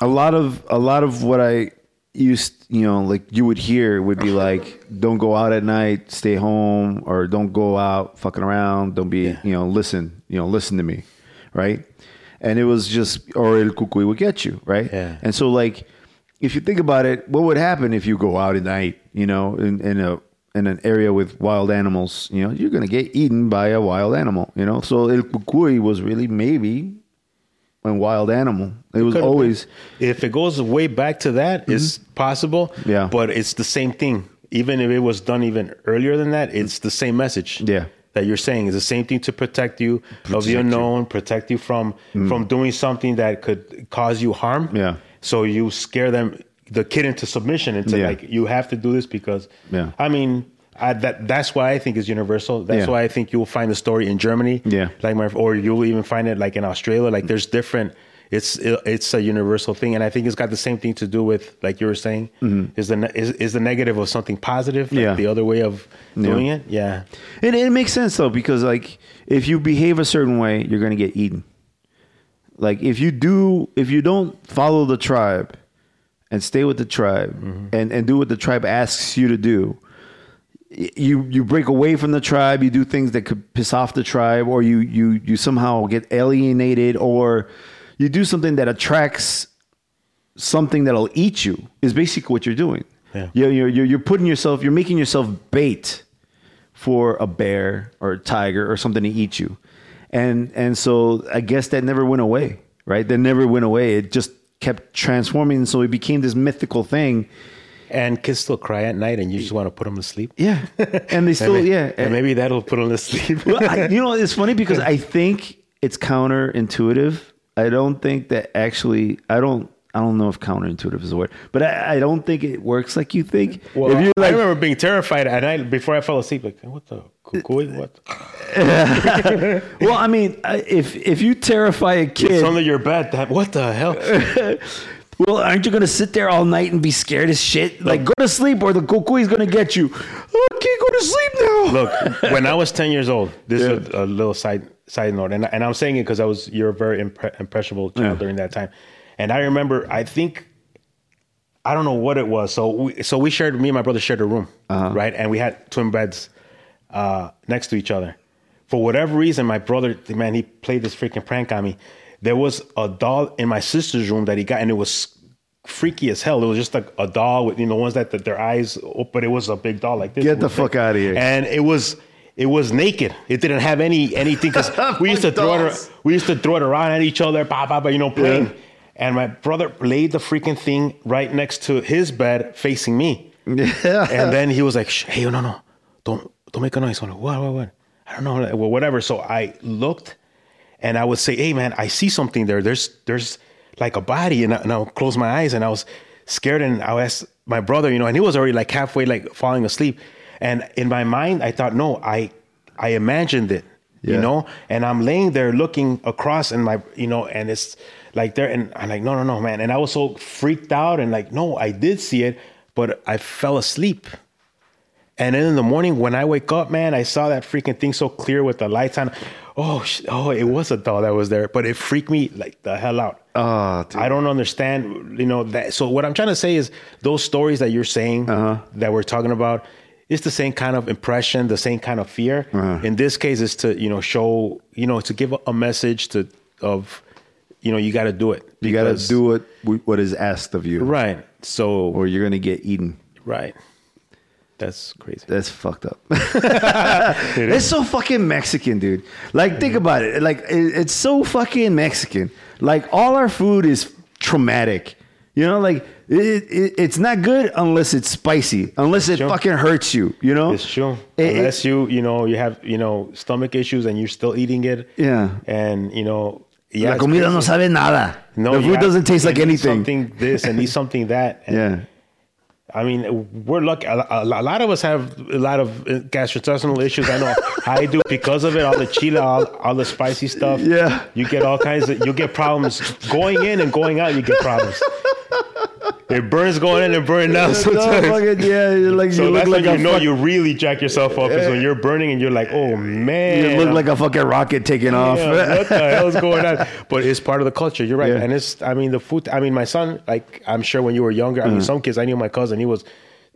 a lot of a lot of what I used, you know, like you would hear would be uh-huh. like, "Don't go out at night, stay home, or don't go out fucking around. Don't be, you know, listen, you know, listen to me, right?" And it was just, or el cucuy would get you, right? Yeah. And so, like, if you think about it, what would happen if you go out at night, you know, in, in a in an area with wild animals, you know, you're gonna get eaten by a wild animal, you know. So el cucuy was really maybe a wild animal. It was always been. if it goes way back to that, it's possible. Mm-hmm. Yeah. but it's the same thing. Even if it was done even earlier than that, it's the same message. Yeah. that you're saying is the same thing to protect you of Protect the you. Mm. unknown, protect you from from doing something that could cause you harm. Yeah. So you scare them, the kid into submission, into Yeah. like you have to do this because. Yeah. I mean, I, that that's why I think is universal. That's Yeah. why I think you'll find the story in Germany. Yeah. like my or you'll even find it like in Australia. Like there's different. It's it's a universal thing, and I think it's got the same thing to do with like you were saying. Is the is, is the negative of something positive? Like Mm-hmm. Yeah. the other way of doing it. Yeah, And it makes sense though because like if you behave a certain way, you're gonna get eaten. Like if you do, if you don't follow the tribe and stay with the tribe and and do what the tribe asks you to do, you you break away from the tribe. You do things that could piss off the tribe, or you you you somehow get alienated, or you do something that attracts something that'll eat you. Is basically what you're doing. Yeah. You're, you're you're putting yourself. You're making yourself bait for a bear or a tiger or something to eat you. And and so I guess that never went away, right? That never went away. It just kept transforming. So it became this mythical thing. And kids still cry at night, and you just want to put them to sleep. Yeah. And they [LAUGHS] still, and yeah. and maybe that'll put them to sleep. well, I, you know, it's funny because [LAUGHS] I think it's counterintuitive. I don't think that actually, I don't, I don't know if counterintuitive is the word, but I, I don't think it works like you think. Well, if you're I remember being terrified at night before I fell asleep. Like, what the cuckoo? What? [LAUGHS] well, I mean, if if you terrify a kid, It's under your bed. That what the hell? Well, aren't you going to sit there all night and be scared as shit? Like, go to sleep or the cuckoo is going to get you. Oh, I can't go to sleep now. Look, when I was ten years old, this Yeah. is a, a little side side note, and and I'm saying it because I was you're a very impre- impressionable child Yeah. during that time, and I remember I think I don't know what it was. So we so we shared me and my brother shared a room, Uh-huh. right, and we had twin beds uh, next to each other. For whatever reason, my brother man he played this freaking prank on me. There was a doll in my sister's room that he got, and it was freaky as hell. It was just like a doll with you know ones that, that their eyes, open, but it was a big doll like this. Get the fuck out of here. And it was it was naked. It didn't have any anything because [LAUGHS] we used to throw it. We used to throw it around at each other, bah, bah, bah, you know, playing. And my brother laid the freaking thing right next to his bed, facing me. Yeah. And then he was like, [LAUGHS] Shh, "Hey, no, no, don't don't make a noise." I'm like, "What, what, what?" I don't know, well, whatever. So I looked, and I would say, "Hey, man, I see something there. There's there's like a body," and I, and I would close my eyes, and I was scared, and I asked my brother, you know, and he was already like halfway like falling asleep, and in my mind, I thought, no, I I imagined it, Yeah. you know, and I'm laying there looking across, and my you know, and it's like there, and I'm like, no, no, no, man, and I was so freaked out, and like, no, I did see it, but I fell asleep. And then in the morning when I wake up, man, I saw that freaking thing so clear with the lights on. Oh, oh, it was a doll that was there, but it freaked me like the hell out. Oh, dude. I don't understand, you know that. So what I'm trying to say is those stories that you're saying Uh-huh. that we're talking about, it's the same kind of impression, the same kind of fear. Uh-huh. In this case, is to you know show, you know, to give a message to of, you know, you got to do it. you got to do what, what is asked of you, right. So or you're going to get eaten. right, that's crazy. That's fucked up. [LAUGHS] [LAUGHS] it's so fucking Mexican, dude. Like, think about it. Like, it, it's so fucking Mexican. Like, all our food is traumatic. You know, like it, it, it's not good unless it's spicy, unless it Sure. fucking hurts you. You know, It's true. It- it- Unless you, you know, you have, you know, stomach issues and you're still eating it. Yeah. And, you know, yeah. La it's comida no sabe nada. No, the food have- doesn't taste like anything. Something this and eat [LAUGHS] something that. Yeah. I mean, we're lucky. A, a, a lot of us have a lot of gastrointestinal issues. I know I do because of it. All the chile, all, all the spicy stuff. Yeah. You get all kinds of, you get problems going in and going out. You get problems. It burns going in and burning out [LAUGHS] sometimes. fucking, yeah, like So you look like you know fuck- you really jack yourself up is when you're burning and you're like, oh man, you look like a fucking rocket taking off. yeah, what the [LAUGHS] hell's going on? But it's part of the culture. You're right, Yeah. and it's. I mean, the food. I mean, my son. Like, I'm sure when you were younger. I mean, Mm. some kids. I knew my cousin. He was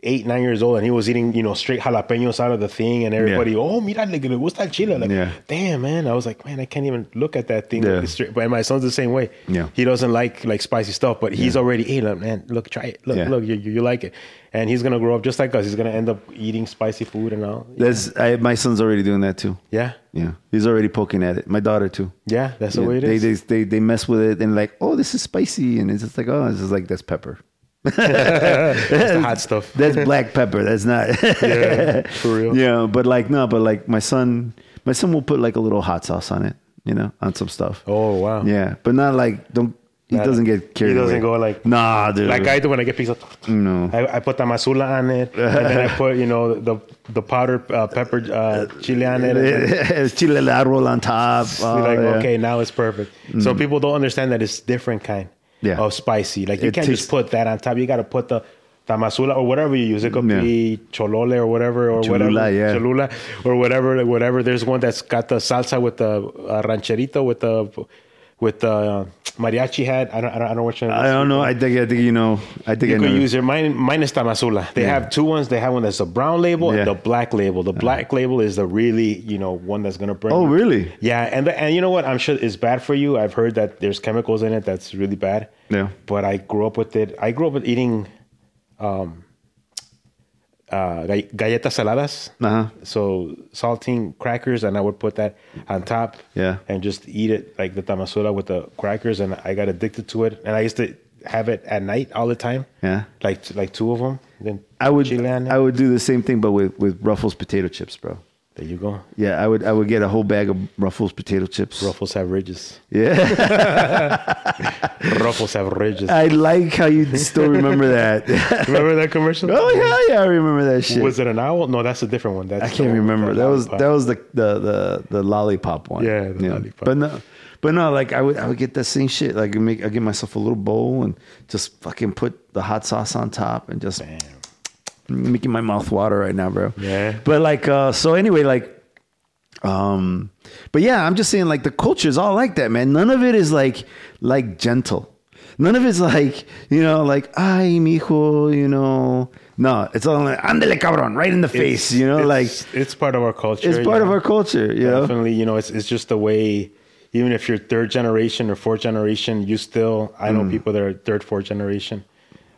eight, nine years old, and he was eating, you know, straight jalapenos out of the thing, and everybody, oh, mira, like, what's that chile? Like, Yeah. damn, man. I was like, man, I can't even look at that thing. Yeah. Straight. But my son's the same way. Yeah. he doesn't like like spicy stuff, but he's already, hey, look, man, look, try it. Look, Yeah. look, you, you you like it, and he's gonna grow up just like us. He's gonna end up eating spicy food and all. That's I, my son's already doing that too. Yeah, Yeah, he's already poking at it. My daughter too. yeah, that's the way it they, is. They, they they mess with it and like, oh, this is spicy, and it's just like, oh, this is like that's pepper. That's the [LAUGHS] hot stuff. That's black pepper. That's not. [LAUGHS] Yeah, for real. Yeah, but like no, but like my son, my son will put like a little hot sauce on it, you know, on some stuff. Oh wow. Yeah, but not like don't He doesn't get carried. He doesn't away. go like Nah, dude. like I do when I get pizza. no. I, I put the masula on it, and then I [LAUGHS] put you know the the powdered uh, pepper uh, chili on it. then Chile on top. Oh, like, yeah. Mm. okay, now it's perfect. So people don't understand that it's different kind Yeah. of spicy. Like you It can't tastes- just put that on top. You got to put the Tamazula or whatever you use. It could be cholole or whatever or Cholula, whatever yeah. cholula or whatever whatever. There's one that's got the salsa with the uh, rancherito with the with the uh, mariachi hat. I don't I don't, I don't know which one. I don't know. I think I think you know. I think You I could know. use your mine. Mine is Tamazula. They Yeah. have two ones. They have one that's a brown label Yeah. and the black label. The black label is the really you know one that's gonna burn. oh, really? Yeah, and the, and you know what? I'm sure it's bad for you. I've heard that there's chemicals in it that's really bad. Yeah. But I grew up with it. I grew up with eating, um, uh, galletas saladas. Uh huh. So saltine crackers, and I would put that on top. Yeah. And just eat it like the Tamazula with the crackers, and I got addicted to it. And I used to have it at night all the time. Yeah. Like like two of them. Then I would. chili on it. I would do the same thing, but with with Ruffles potato chips, bro. There you go. Yeah, I would. I would get a whole bag of Ruffles potato chips. Ruffles have ridges. Yeah, [LAUGHS] Ruffles have ridges. I like how you still remember that. [LAUGHS] Remember that commercial? oh yeah, yeah, I remember that shit. Was it an owl? No, that's a different one. That's I can't remember. That was that was the the the, the lollipop one. Yeah, the lollipop. But no, but no, like I would I would get that same shit. Like I make I get myself a little bowl and just fucking put the hot sauce on top and just making my mouth water right now, bro. Yeah. But like uh so anyway, like um but yeah, I'm just saying like the culture is all like that, man. None of it is like like gentle. None of it's like, you know, like, ay, mijo, you know. No, it's all like, andele cabrón, right in the face, you know, like it's, it's part of our culture. it's part of our culture, you know. Definitely, you know, it's it's just the way. Even if you're third generation or fourth generation, you still. I Mm. know people that are third, fourth generation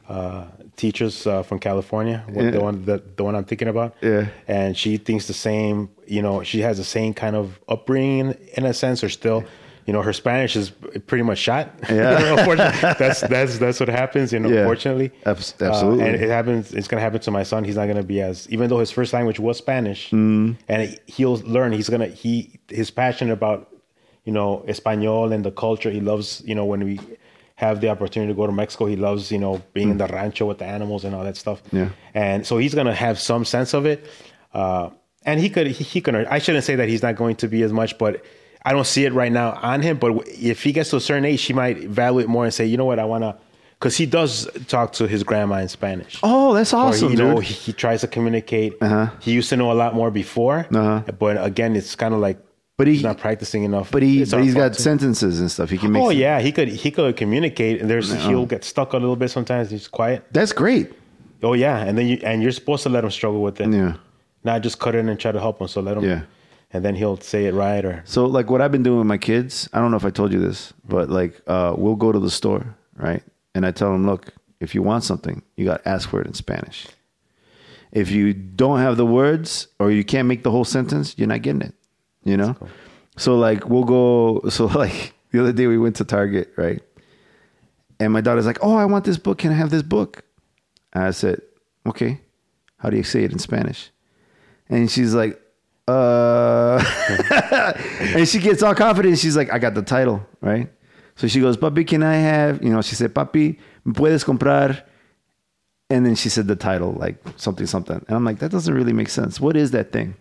uh, teachers uh, from California. what- Yeah. The one the, the one I'm thinking about. Yeah. and she thinks the same. You know, she has the same kind of upbringing in a sense, or still. You know, her Spanish is pretty much shot. Yeah. [LAUGHS] That's that's that's what happens. You know, Yeah. unfortunately, Abs- Uh, absolutely. and it happens. It's gonna happen to my son. He's not gonna be as, even though his first language was Spanish, Mm. and he'll learn. He's gonna he he's passionate about you know Espanol and the culture. He loves you know when we have the opportunity to go to Mexico. He loves you know being in the rancho with the animals and all that stuff. Mm. Yeah. and so he's gonna have some sense of it. Uh, and he could he, he could. I shouldn't say that he's not going to be as much, but. I don't see it right now on him, but if he gets to a certain age, he might value it more and say, you know what, I want to, because he does talk to his grandma in Spanish. Oh, that's awesome, he, you know, dude. he, he tries to communicate. Uh-huh. He used to know a lot more before, Uh-huh. but again, it's kind of like, But he- he's not practicing enough. But he, but he's got too. sentences and stuff. He can make. Oh yeah, he could he could communicate, and there's he'll get stuck a little bit sometimes. He's quiet. that's great. Oh yeah, and then you and you're supposed to let him struggle with it. Yeah. Not just cut in and try to help him. So let him. Yeah. And then he'll say it right or So like what I've been doing with my kids, I don't know if I told you this, but like uh, we'll go to the store, right? And I tell them, look, if you want something, you got to ask for it in Spanish. If you don't have the words or you can't make the whole sentence, you're not getting it. You know? So like we'll go [LAUGHS] so like the other day we went to Target, right? And my daughter's like, "Oh, I want this book. Can I have this book?" And I said, "Okay. How do you say it in Spanish?" And she's like, uh, [LAUGHS] and she gets all confident. She's like, I got the title, right? So she goes, Papi, can I have, you know, she said, Papi, ¿me puedes comprar? And then she said the title, like something, something. And I'm like, that doesn't really make sense. What is that thing?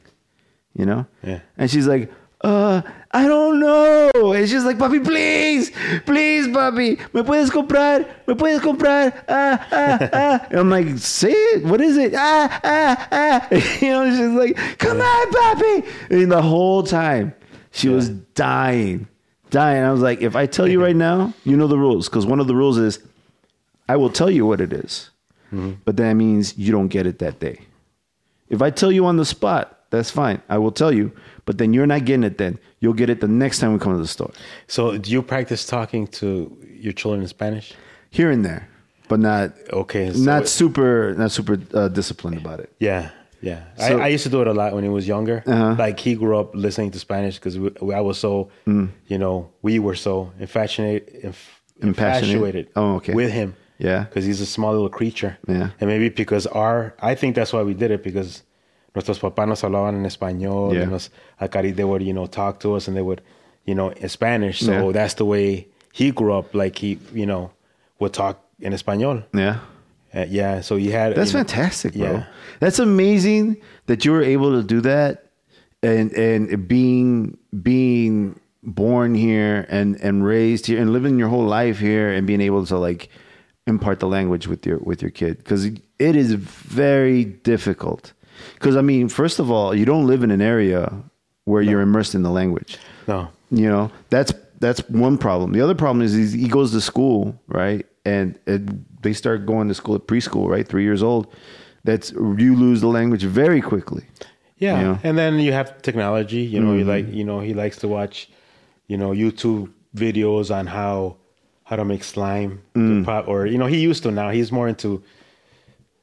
You know? Yeah. And she's like, uh, I don't know. And she's like, papi, please, please, papi, me puedes comprar, me puedes comprar, ah, ah, ah. And I'm like, say it. What is it? Ah, ah, ah. [LAUGHS] You know, she's like, come on, papi. And the whole time she was dying, dying. I was like, if I tell you right now, you know the rules. Because one of the rules is I will tell you what it is, but that means you don't get it that day. If I tell you on the spot, that's fine. I will tell you, but then you're not getting it then. You'll get it the next time we come to the store. So, do you practice talking to your children in Spanish? Here and there, but not Okay, so not super not super uh, disciplined about it. Yeah, yeah. So- I, I used to do it a lot when he was younger. Uh-huh. Like he grew up listening to Spanish because I was so, Mm. you know, we were so infatuated, inf- infatuated Oh, okay. with him. Yeah. because he's a small little creature. Yeah. and maybe because our, I think that's why we did it because nuestros papás nos hablaban en español. Yeah. And nos, acari- they would, you know, talk to us and they would, you know, in Spanish. So Yeah. that's the way he grew up like he, you know, would talk in español. Yeah. Uh, yeah, so he had. That's you know, fantastic, bro. Yeah. That's amazing that you were able to do that and and being being born here and and raised here and living your whole life here and being able to like impart the language with your with your kid cuz it is very difficult. Cuz I mean, first of all, you don't live in an area where you're immersed in the language. No. You know, that's that's one problem. The other problem is he goes to school, right? And it, they start going to school at preschool, right? Three years old. That's you lose the language very quickly. Yeah, You know? and then you have technology. You know, Mm-hmm. like you know he likes to watch, you know, YouTube videos on how how to make slime, Mm. pop, or you know he used to now. He's more into,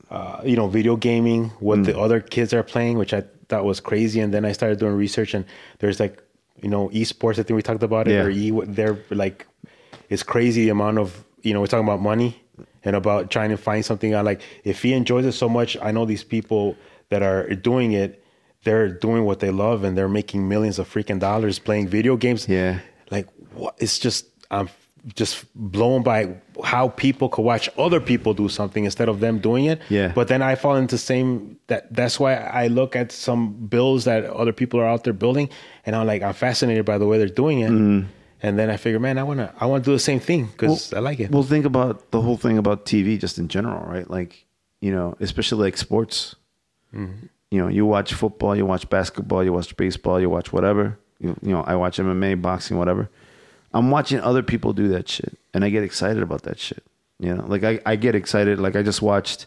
uh, you know, video gaming. What Mm. the other kids are playing, which I thought was crazy. And then I started doing research, and there's like, you know, esports. I think we talked about it. Yeah. Or e, they're like, it's crazy the amount of you know we're talking about money and about trying to find something out. Like if he enjoys it so much, I know these people that are doing it they're doing what they love and they're making millions of freaking dollars playing video games. Yeah. Like what? It's just I'm just blown by how people could watch other people do something instead of them doing it. Yeah. But then I fall into the same that that's why I look at some bills that other people are out there building and I'm like I'm fascinated by the way they're doing it. Mm-hmm. And then I figure, man, I wanna I wanna do the same thing because I like it. Well, think about the whole thing about TV just in general, right? Like, you know, especially like sports. Mm-hmm. You know, you watch football, you watch basketball, you watch baseball, you watch whatever. You, you know, I watch MMA, boxing, whatever. I'm watching other people do that shit, and I get excited about that shit. You know, like I, I get excited. Like I just watched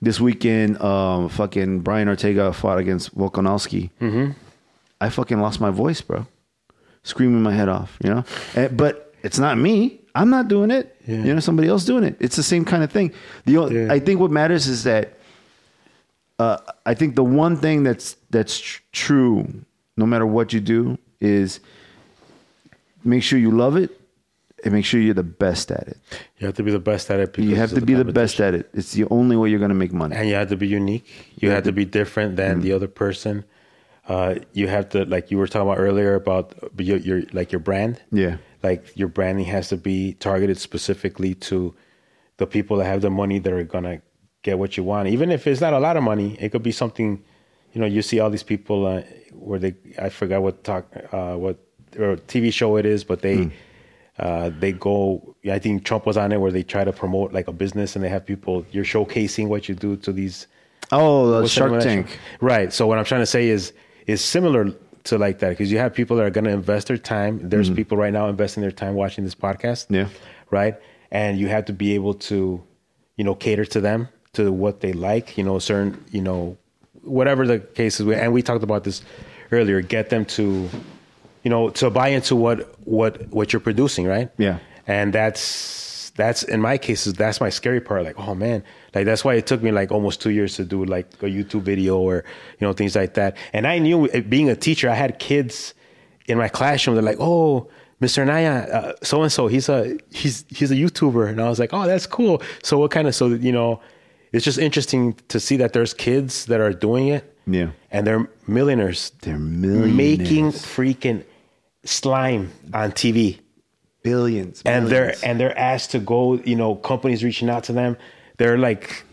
this weekend. Um, fucking Brian Ortega fought against Volkanovski. Mm-hmm. I fucking lost my voice, bro, screaming my head off. You know, And- but it's not me. I'm not doing it. Yeah. You know, somebody else doing it. It's the same kind of thing. The Yeah. I think what matters is that uh, I think the one thing that's that's tr- true, no matter what you do, is make sure you love it and make sure you're the best at it. you have to be the best at it. You have to be the best at it. It's the only way you're going to make money. and you have to be unique. You have to be different than the other person. Uh, you have to, like you were talking about earlier, about your, your like your brand. Yeah. like your branding has to be targeted specifically to the people that have the money that are gonna get what you want. Even if it's not a lot of money, it could be something. You know, you see all these people uh, where they I forgot what talk uh, what or TV show it is, but they. Uh, they go. I think Trump was on it where they try to promote like a business, and they have people. You're showcasing what you do to these Oh, the What's the name Shark Tank. show? Right. So what I'm trying to say is is similar to like that because you have people that are going to invest their time. There's people right now investing their time watching this podcast. Yeah. Right. And you have to be able to, you know, cater to them to what they like. You know, certain, you know, whatever the case is. And we talked about this earlier. Get them to, you know, to buy into what what what you're producing. Right. Yeah. And that's that's in my cases that's my scary part like oh man like that's why it took me like almost two years to do like a youtube video or you know things like that and i knew uh, being a teacher i had kids in my classroom they're like oh mr Anaya so and so he's a he's he's a youtuber and i was like oh that's cool so what kind of so you know it's just interesting to see that there's kids that are doing it Yeah. and they're millionaires They're millionaires. making freaking slime on tv billions. and millions. they're and they're asked to go you know companies reaching out to them. They're like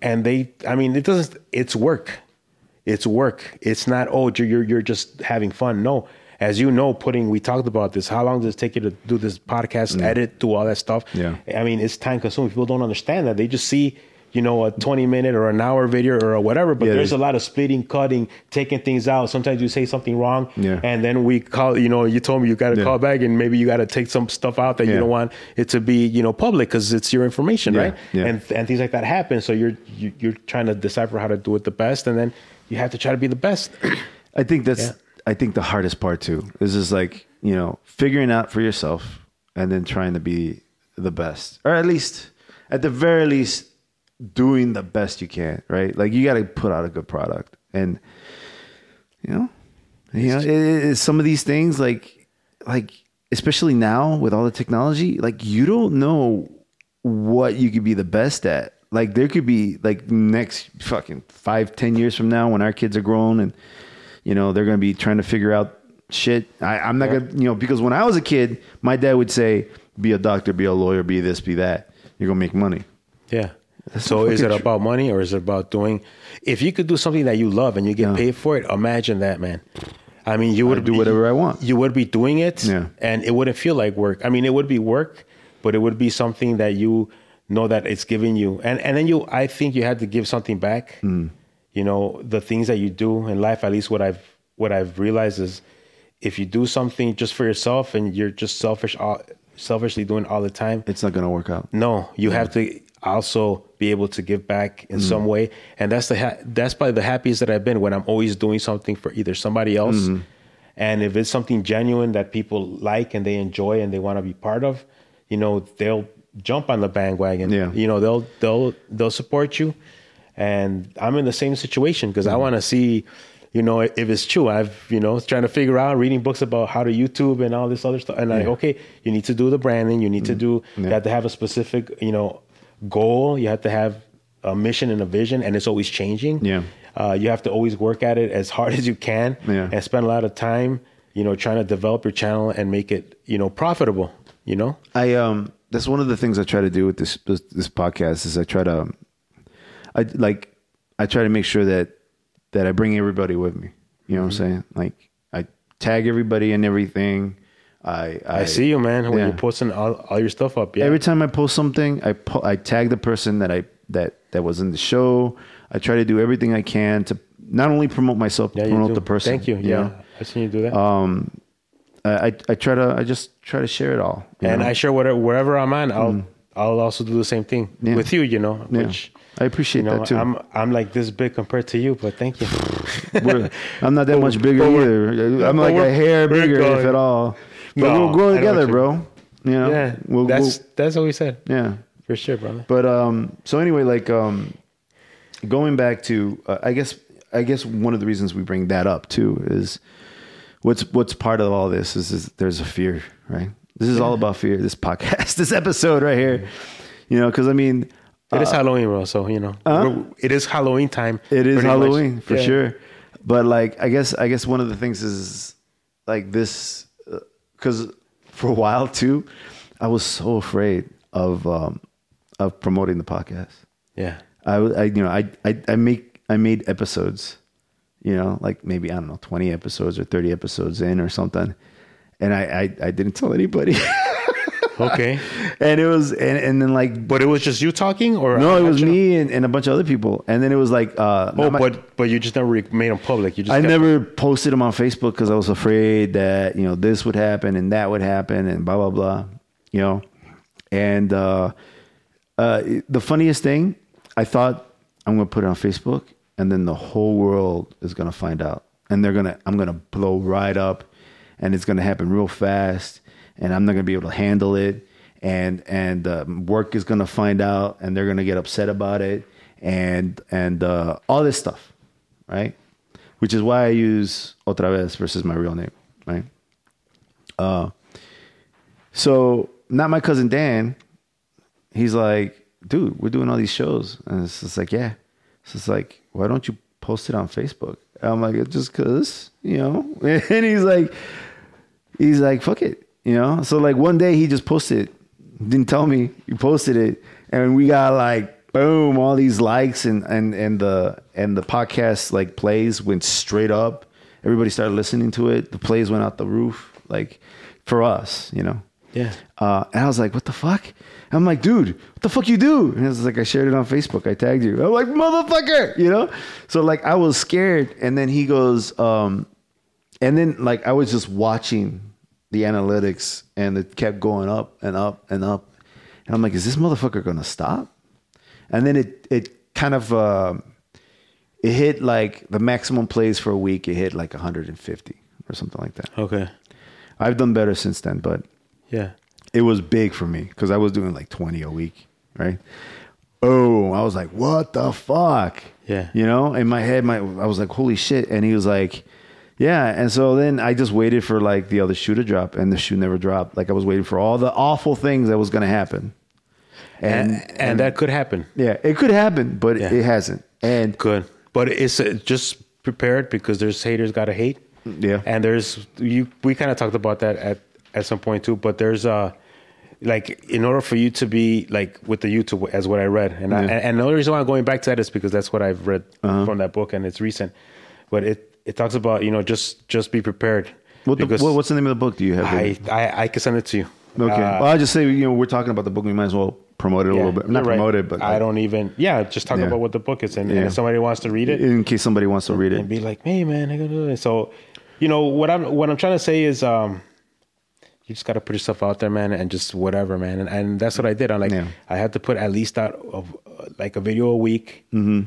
and they i mean it doesn't it's work. It's work. It's not oh you're you're, you're just having fun. No. As you know putting we talked about this. How long does it take you to do this podcast mm. edit do all that stuff? Yeah. i mean it's time consuming. People don't understand that. They just see you know a 20 minute or an hour video or whatever but Yeah, there's a lot of splitting cutting taking things out. Sometimes you say something wrong Yeah. and then we call you know you told me you got to Yeah. call back and maybe you got to take some stuff out that you don't want it to be you know public because it's your information right? and and things like that happen. So you're you, you're trying to decipher how to do it the best and then you have to try to be the best. I think that's. I think the hardest part too. Is just like you know figuring out for yourself and then trying to be the best. Or at least at the very least doing the best you can right like you got to put out a good product and you know you know it, it, some of these things like like especially now with all the technology like you don't know what you could be the best at like there could be like next fucking five ten years from now when our kids are grown and you know they're gonna be trying to figure out shit I, i'm not gonna you know because when i was a kid my dad would say be a doctor, be a lawyer, be this, be that. You're gonna make money. Yeah. So is it about money or is it about doing? If you could do something that you love and you get Yeah. paid for it, imagine that, man. I mean, you would do be- whatever I want. You would be doing it, Yeah. and it wouldn't feel like work. I mean, it would be work, but it would be something that you know that it's giving you, and and then you. I think you had to give something back. Mm. You know, the things that you do in life. At least what I've what I've realized is, if you do something just for yourself and you're just selfish, all, selfishly doing all the time, It's not gonna work out. no, you have to also be able to give back in some mm. way, and that's the ha- that's probably the happiest that I've been when I'm always doing something for either somebody else, mm-hmm. and if it's something genuine that people like and they enjoy and they want to be part of, you know, they'll jump on the bandwagon. Yeah. you know, they'll they'll they'll support you, and I'm in the same situation because I mm-hmm. want to see. You know, if it's true, I've you know trying to figure out reading books about how to YouTube and all this other stuff, and like, okay, you need to do the branding, you need to mm-hmm. do, you have to have a specific, you know, goal. You have to have a mission and a vision, and it's always changing. Yeah. Uh, you have to always work at it as hard [LAUGHS] as you can, Yeah. and spend a lot of time, you know, trying to develop your channel and make it, you know, profitable. You know, I um that's one of the things I try to do with this this, this podcast is I try to I like I try to make sure that that I bring everybody with me. You know what I'm saying? Like I tag everybody and everything. I I, see you, man, when yeah. you're posting all, all your stuff up. Yeah, Every time I post something, I po- I tag the person that I that that was in the show. I try to do everything I can to not only promote myself, yeah, promote the person. Thank you. you Yeah, know? I've seen you do that. Um, I, I I try to I just try to share it all. and know? I share whatever wherever I'm on, I'll mm. I'll also do the same thing Yeah. with you. You know, which I appreciate you know, that too. I'm I'm like this big compared to you, but thank you. [LAUGHS] I'm not that [LAUGHS] much bigger either. I'm like a hair bigger, if at all. But No, we'll grow together, bro. You know, yeah, we'll, that's we'll- that's what we said yeah. for sure, brother. But um, so anyway, like um, going back to, uh, I guess, I guess one of the reasons we bring that up too is what's what's part of all this is, is there's a fear, right? This is all about fear. This podcast, [LAUGHS] this episode right here, you know, because I mean, It is Halloween, bro. So you know, we're- it is Halloween time. It is pretty much. Halloween for Yeah. sure. But like, I guess, I guess one of the things is like this, because for a while too, I was so afraid of um, of promoting the podcast. Yeah, I, I- you know, I, I, I make, I made episodes, you know, like maybe I don't know, twenty episodes or thirty episodes in or something, and I, I, I didn't tell anybody, [LAUGHS] okay. [LAUGHS] and it was, and, and then like, but it was just you talking, or no, it was me and, and a bunch of other people, and then it was like, uh, Oh, my- but but you just never made them public. You just I never posted them on Facebook because I was afraid that you know this would happen and that would happen and blah blah blah, you know. And uh, uh, the funniest thing, I thought I'm gonna put it on Facebook and then the whole world is gonna find out and they're gonna I'm gonna blow right up and it's gonna happen real fast and I'm not gonna be able to handle it and and uh, work is gonna find out and they're gonna get upset about it and and uh, all this stuff right? Which is why I use OtraVez versus my real name, right? Uh, so not my cousin Dan. He's like, dude, we're doing all these shows, and it's just like, yeah. So it's like, why don't you post it on Facebook? I'm like, "It's just cause, you know. [LAUGHS] And he's like, he's like, fuck it, you know. So like one day he just posted, it. didn't tell me he posted it, and we got like boom, all these likes and and and the and the podcast like plays went straight up. Everybody started listening to it. The plays went out the roof, like for us, you know. Yeah. Uh, and I was like, what the fuck? I'm like, dude, what the fuck you do? And was like, I shared it on Facebook. I tagged you. I'm like, motherfucker, you know? So like, I was scared. And then he goes, um, and then like, I was just watching the analytics and it kept going up and up and up. And I'm like, is this motherfucker going to stop? And then it, it kind of, um it hit like the maximum plays for a week. It hit like 150 or something like that. Okay. I've done better since then, but Yeah. it was big for me because I was doing like 20 a week, right? Oh, I was like, what the fuck? Yeah. You know, in my head, my I was like, holy shit. And he was like, yeah. And so then I just waited for like the other shoe to drop, and the shoe never dropped. Like I was waiting for all the awful things that was going to happen. And and, that could happen. Yeah, it could happen, but Yeah. it hasn't. And Good. But it's uh, just prepared because there's haters got to hate. Yeah. And there's you. We kind of talked about that at at some point too. But there's uh like in order for you to be like with the YouTube as what I read, and I, Yeah. and, and the only reason why I'm going back to that is because that's what I've read Uh-huh. from that book and it's recent, but it it talks about you know just just be prepared. What the, what, what's the name of the book? Do you have? I, I I can send it to you. okay. Uh, well, I'll just say you know we're talking about the book. We might as well promote it a yeah, little bit. Not right. promote it, but I like, don't even. Yeah, just talk Yeah. about what the book is, and, and if somebody wants to read it, in case somebody wants to read it, and be like, "Hey, man, I gotta do this." So, you know what I'm what I'm trying to say is, um, you just gotta put yourself out there, man, and just whatever, man. And, and that's what I did. I'm like, Yeah. I had to put at least out of uh, like a video a week. Mm-hmm.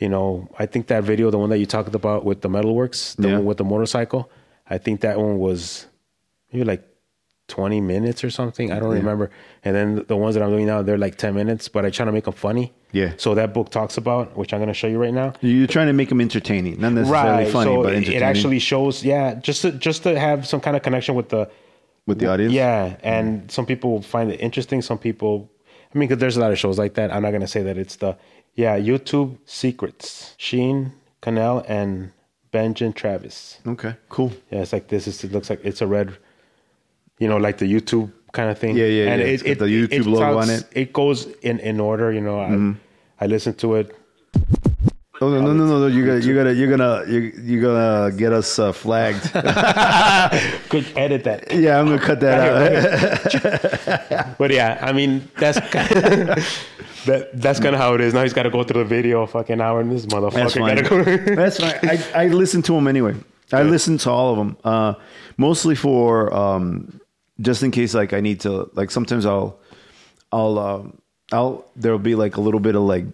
You know, I think that video, the one that you talked about with the metalworks, the Yeah. one with the motorcycle, I think that one was maybe like 20 minutes or something. I don't remember. And then the ones that I'm doing now, they're like 10 minutes, but I try to make them funny. Yeah. So that book talks about, which I'm going to show you right now You're trying to make them entertaining, not necessarily funny, so but it- entertaining it actually shows yeah just to just to have some kind of connection with the with the audience. yeah and mm. some people find it interesting some people i mean because there's a lot of shows like that i'm not going to say that it's the yeah youtube secrets Sean Cannell and benjamin travis Okay. Cool. yeah it's like this is it looks like it's a red you know like the youtube kind of thing Yeah, yeah, and yeah. it, It's the YouTube logo on it. it goes in in order you know i mm-hmm. i listen to it Oh no no no no! no. You gotta you gotta you're gonna you you're gonna get us uh, flagged. [LAUGHS] could edit that yeah, I'm gonna cut that out. [LAUGHS] But yeah, I mean that's [LAUGHS] that that's kind of how it is. Now he's got to go through the video, fucking hour, and this motherfucker That's fine. go. That's fine. I, I listen to them anyway. I listen to all of them, uh, mostly for um, just in case. Like I need to. Like sometimes I'll I'll um, I'll there'll be like a little bit of like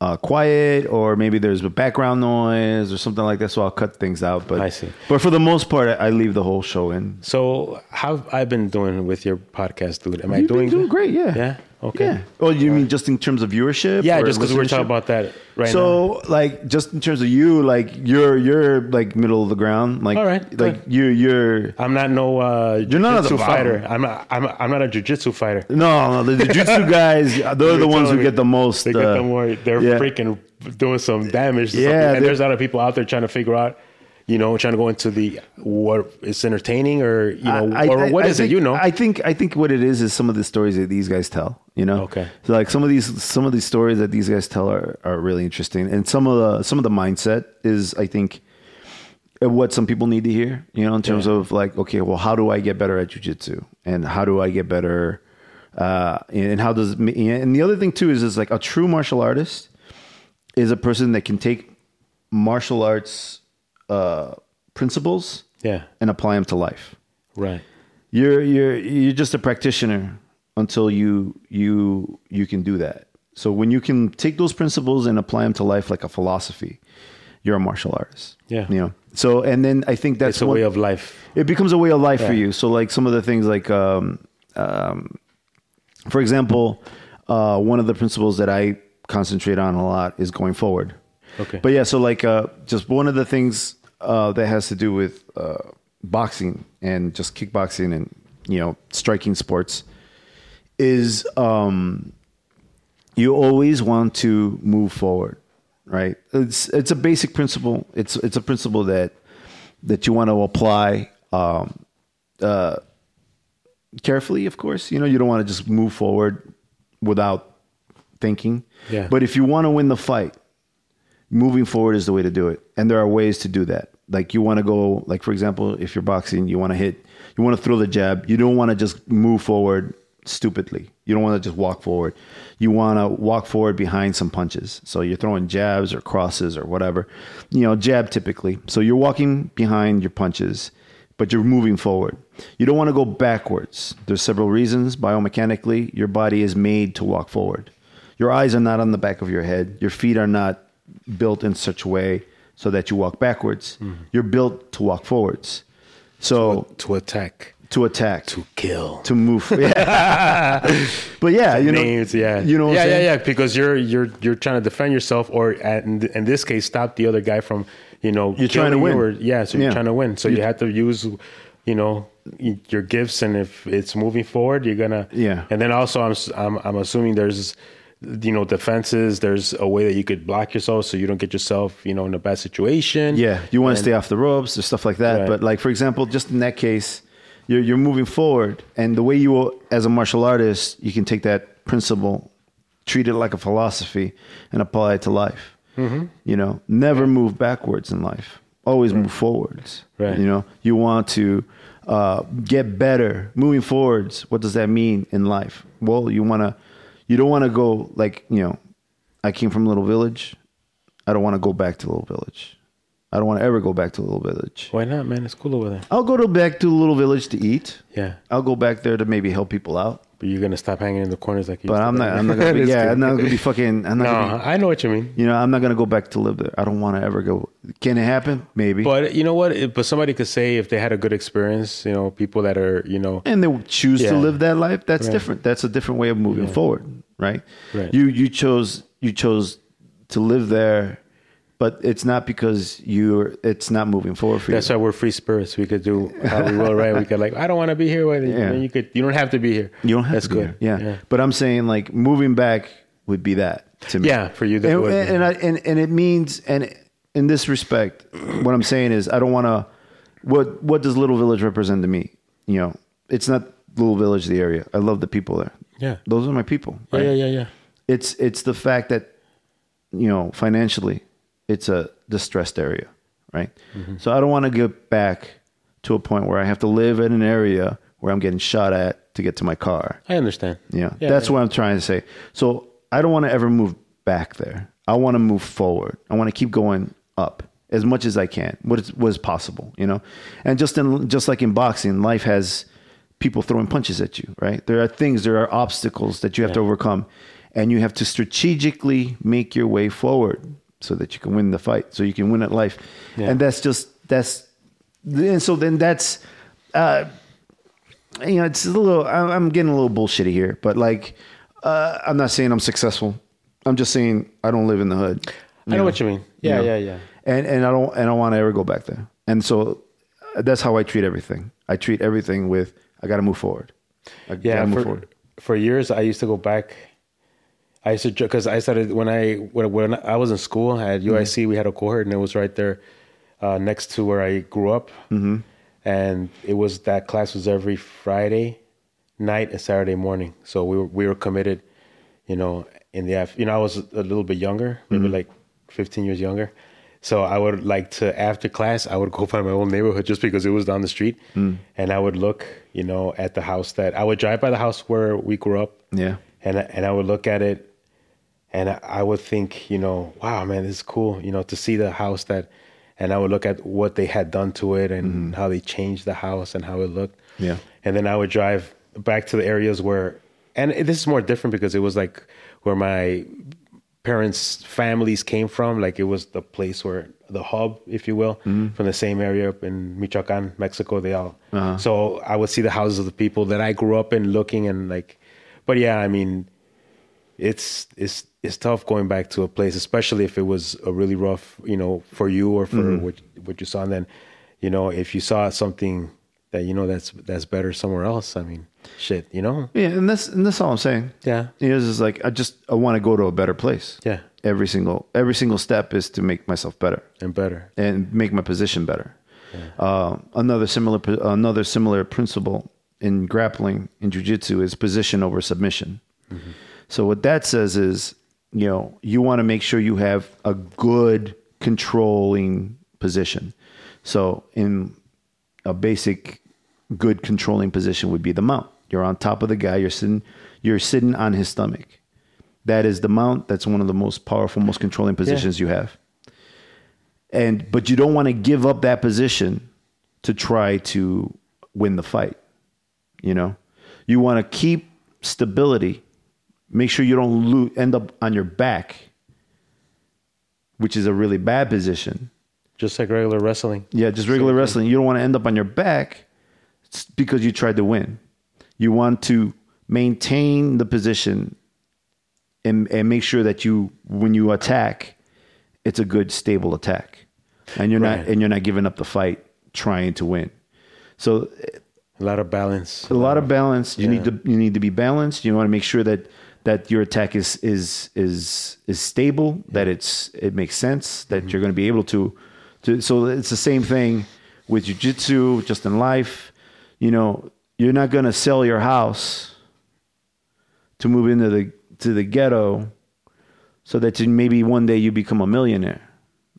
uh, quiet, or maybe there's a background noise or something like that. So I'll cut things out. But I see. But for the most part, I, I leave the whole show in. so how I've I been doing with your podcast, dude? Am I You've been doing doing great, yeah. Yeah. Okay. Yeah. Oh, you mean just in terms of viewership? Yeah, just because we were talking about that right now. so like just in terms of you like you're you're like middle of the ground like All right, like you you're I'm not no uh, You're not the fighter. I'm not. I'm, I'm not a jujitsu fighter. no no the jiu-jitsu [LAUGHS] guys they're the ones who me get the most They get uh, the more. They're yeah. freaking doing some damage. Yeah, and there's a lot of people out there trying to figure out, you know, trying to go into the what is entertaining or you know, I- or I- what I is think- it? You know, I think I think what it is is some of the stories that these guys tell. You know, Okay. So like some of these some of these stories that these guys tell are, are really interesting, and some of the some of the mindset is I think uh, what some people need to hear. You know, in terms Yeah. of like, okay, well, how do I get better at jujitsu, and how do I get better, uh, and how does and the other thing too is is like a true martial artist is a person that can take martial arts uh, principles yeah, and apply them to life right. you're you're you're just a practitioner until you you you can do that. So when you can take those principles and apply them to life like a philosophy, you're a martial artist. Yeah. You know. So and then I think that's It's a one- way of life. it becomes a way of life for you. So like some of the things like um um for example, uh one of the principles that I concentrate on a lot is going forward. Okay. But yeah, so like uh just one of the things uh that has to do with uh boxing and just kickboxing and you know striking sports is um you always want to move forward, right? It's it's a basic principle. It's it's a principle that that you want to apply um, uh, carefully. Of course, you know you don't want to just move forward without thinking. Yeah. But if you want to win the fight, moving forward is the way to do it, and there are ways to do that. Like you want to go, like for example, if you're boxing, you want to hit, you want to throw the jab. You don't want to just move forward stupidly. You don't want to just walk forward. You want to walk forward behind some punches. So you're throwing jabs or crosses or whatever. You know, jab typically. So you're walking behind your punches, but you're moving forward. You don't want to go backwards. There's several reasons. Biomechanically, your body is made to walk forward. Your eyes are not on the back of your head. Your feet are not built in such a way so that you walk backwards. Mm-hmm. You're built to walk forwards. So to attack, to attack, to kill. to move. [LAUGHS] Yeah. but yeah, you know, names, yeah, you know, what yeah, I'm yeah, saying? yeah. Because you're you're you're trying to defend yourself, or at, in, in this case, stop the other guy from, you know, You're trying to win. Or, yeah, so you're Yeah. trying to win. So you have to use, you know, your gifts, and if it's moving forward, you're gonna, Yeah. And then also, I'm I'm, I'm assuming there's, you know, defenses. There's a way that you could block yourself so you don't get yourself, you know, in a bad situation. Yeah, you want to stay off the ropes or stuff like that. Right. But like for example, just in that case, you're you're moving forward, and the way you will, as a martial artist, you can take that principle, treat it like a philosophy, and apply it to life. Mm-hmm. You know, never move backwards in life. Always move forwards. Right. You know, you want to uh, get better. Moving forwards. What does that mean in life? Well, you want to. You don't want to go like you know. I came from a little village. I don't want to go back to little village. I don't want to ever go back to little village. Why not, man? It's cool over there. I'll go to back to little village to eat. Yeah, I'll go back there to maybe help people out. but you're gonna stop hanging in the corners like you. But I'm not. I'm not gonna. Be, [LAUGHS] yeah. I'm not gonna be fucking. I'm not. No, Gonna be, I know what you mean. you know, I'm not gonna go back to live there. I don't want to ever go. Can it happen? Maybe. But you know what? But somebody could say if they had a good experience, you know, people that are, you know, and they choose Yeah. to live that life. That's Right. different. That's a different way of moving forward, right? Right. You you chose you chose to live there, but it's not because you're. It's not moving forward for that's you. That's why we're free spirits. We could do how we will, right? We could like, I don't want to be here. Well, Yeah. You could. You don't have to be here. You don't have That's to. good. there. Yeah. But I'm saying like moving back would be that to me. Yeah, for you, that and, would and, and, I, and and it means and in this respect, what I'm saying is I don't want to. What what does Little Village represent to me? You know, it's not Little Village, the area. I love the people there. Yeah. those are my people. Yeah, yeah, yeah, yeah. It's it's the fact that you know financially, it's a distressed area, right? Mm-hmm. So I don't want to get back to a point where I have to live in an area where I'm getting shot at to get to my car. I understand. Yeah, Yeah, that's yeah. what I'm trying to say. So I don't want to ever move back there. I want to move forward. I want to keep going up as much as I can, what is, what is possible, you know. And just in just like in boxing, life has people throwing punches at you, right? There are things, there are obstacles that you have to overcome, and you have to strategically make your way forward so that you can win the fight, so you can win at life. Yeah. And that's just that's, and so then that's. Uh, you know, it's a little. I'm getting a little bullshitty here, but like, uh, I'm not saying I'm successful. I'm just saying I don't live in the hood. I know what you mean. Yeah, know? yeah, yeah. And and I don't and I don't want to ever go back there. And so uh, that's how I treat everything. I treat everything with I got to move forward. I Yeah, for, forward. for years I used to go back. I used to because I started when I when, when I was in school at Mm-hmm. UIC. We had a cohort, and it was right there uh, next to where I grew up. Mm-hmm. And it was that class was every Friday night and Saturday morning. So we were we were committed, you know, in the you know I was a little bit younger, maybe Mm-hmm. like 15 years younger. So I would like to after class I would go find my own neighborhood just because it was down the street, Mm. and I would look, you know, at the house that I would drive by the house where we grew up, Yeah. and I- and I would look at it, and I- I would think, you know, wow, man, this is cool, you know, to see the house that, and I would look at what they had done to it and how they changed the house and how it looked, Yeah. and then I would drive back to the areas where, and this is more different because it was like where my parents' families came from. Like it was the place where the hub, if you will, mm-hmm. from the same area up in Michoacan, Mexico. They all. Uh-huh. So I would see the houses of the people that I grew up in, looking and like. But yeah, I mean, it's it's it's tough going back to a place, especially if it was a really rough, you know, for you or for mm-hmm. what what you saw. And then, you know, if you saw something that you know that's that's better somewhere else. I mean, shit, you know. Yeah, and that's and that's all I'm saying. Yeah. You know, it's like I just I want to go to a better place. Yeah, Every single every single step is to make myself better. and better. and make my position better. Uh, another similar another similar principle in grappling in jujitsu is position over submission. So what that says is, you know, you want to make sure you have a good controlling position. So in a basic good controlling position would be the mount. You're on top of the guy. You're sitting. You're sitting on his stomach. That is the mount. That's one of the most powerful, most controlling positions you have. And but you don't want to give up that position to try to win the fight. You know, you want to keep stability. Make sure you don't end up on your back, which is a really bad position. Just like regular wrestling. Yeah, just regular wrestling. You don't want to end up on your back because you tried to win. You want to maintain the position and and make sure that you when you attack, it's a good stable attack, and you're not and you're not giving up the fight trying to win. So A lot of balance. a lot of balance. You Yeah. need to you need to be balanced. You want to make sure that that your attack is is is is stable. That it's it makes sense. That Mm-hmm. you're going to be able to to. So it's the same thing with jujitsu, just in life. you know, you're not going to sell your house to move into the to the ghetto so that you, maybe one day you become a millionaire.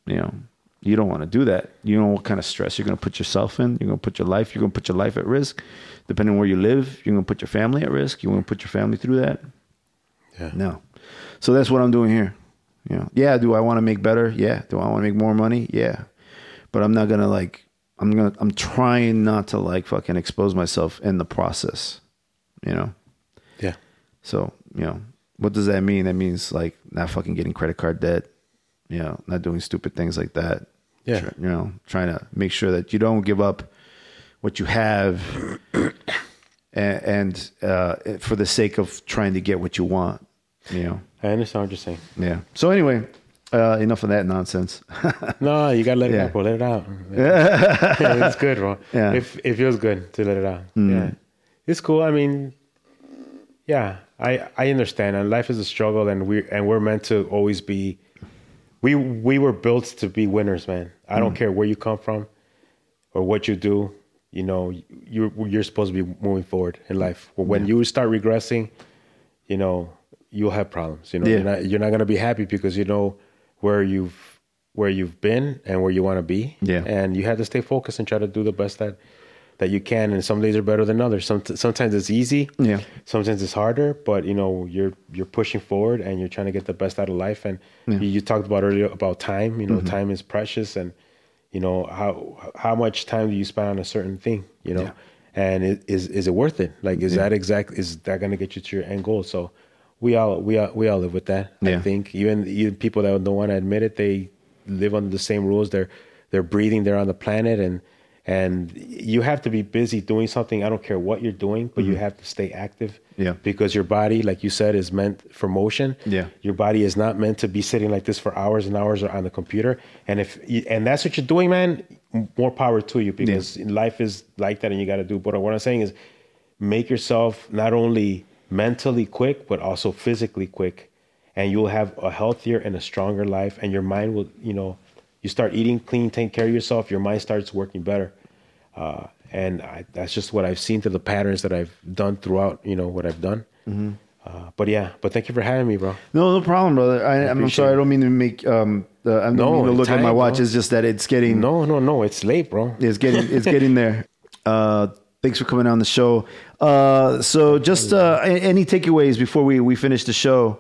You know, you don't want to do that. You know what kind of stress you're going to put yourself in. You're going to put your life. You're going to put your life at risk, depending on where you live. You're going to put your family at risk. You want to put your family through that. Yeah. No. So that's what I'm doing here. You know, yeah. Do I want to make better? Yeah. Do I want to make more money? Yeah. But I'm not gonna like. I'm gonna. I'm trying not to like fucking expose myself in the process. You know. Yeah. So you know, what does that mean? That means like not fucking getting credit card debt. You know, not doing stupid things like that. Yeah. Try- you know, trying to make sure that you don't give up what you have, and, and uh, for the sake of trying to get what you want. You know. I understand what you're saying. Yeah. So anyway, uh, enough of that nonsense. [LAUGHS] No, you gotta let it Yeah. out, bro. Let it out. [LAUGHS] Yeah, it's good, bro. Yeah. It, it feels good to let it out. Yeah. It's cool. I mean, yeah, I I understand. And life is a struggle, and we and we're meant to always be. We we were built to be winners, man. I don't care where you come from, or what you do. You know, you you're supposed to be moving forward in life. When you start regressing, you know, you'll have problems. You know, Yeah. you're not you're not gonna be happy because you know where you've where you've been and where you want to be. Yeah. and you have to stay focused and try to do the best that that you can. And some days are better than others. Some sometimes it's easy. Yeah. Sometimes it's harder, but you know you're you're pushing forward and you're trying to get the best out of life. And you, you talked about earlier about time. You know, Mm-hmm. time is precious, and you know how how much time do you spend on a certain thing? You know, and it, is is it worth it? Like, is that exact? Is that going to get you to your end goal? So. We all we all we all live with that. Yeah. I think even even people that don't want to admit it, they live under the same rules. They're they're breathing. They're on the planet, and and you have to be busy doing something. I don't care what you're doing, but you have to stay active. Mm-hmm. Yeah. Because your body, like you said, is meant for motion. Yeah. Your body is not meant to be sitting like this for hours and hours or on the computer. And if you, and that's what you're doing, man, more power to you because life is like that, and you got to do. But what I'm saying is, make yourself not only mentally quick but also physically quick and you'll have a healthier and a stronger life and your mind will you know you start eating clean take care of yourself your mind starts working better uh, and I, that's just what i've seen through the patterns that i've done throughout you know what i've done uh, but yeah but thank you for having me bro No, no problem, brother. I, I'm appreciate sorry. I don't mean to make. Um, uh, I don't No, mean to look it's at my watch. bro. It's just that it's getting. no no no it's late bro It's getting. It's getting there. [LAUGHS] Uh, thanks for coming on the show. Uh, so just uh, any takeaways before we we finish the show?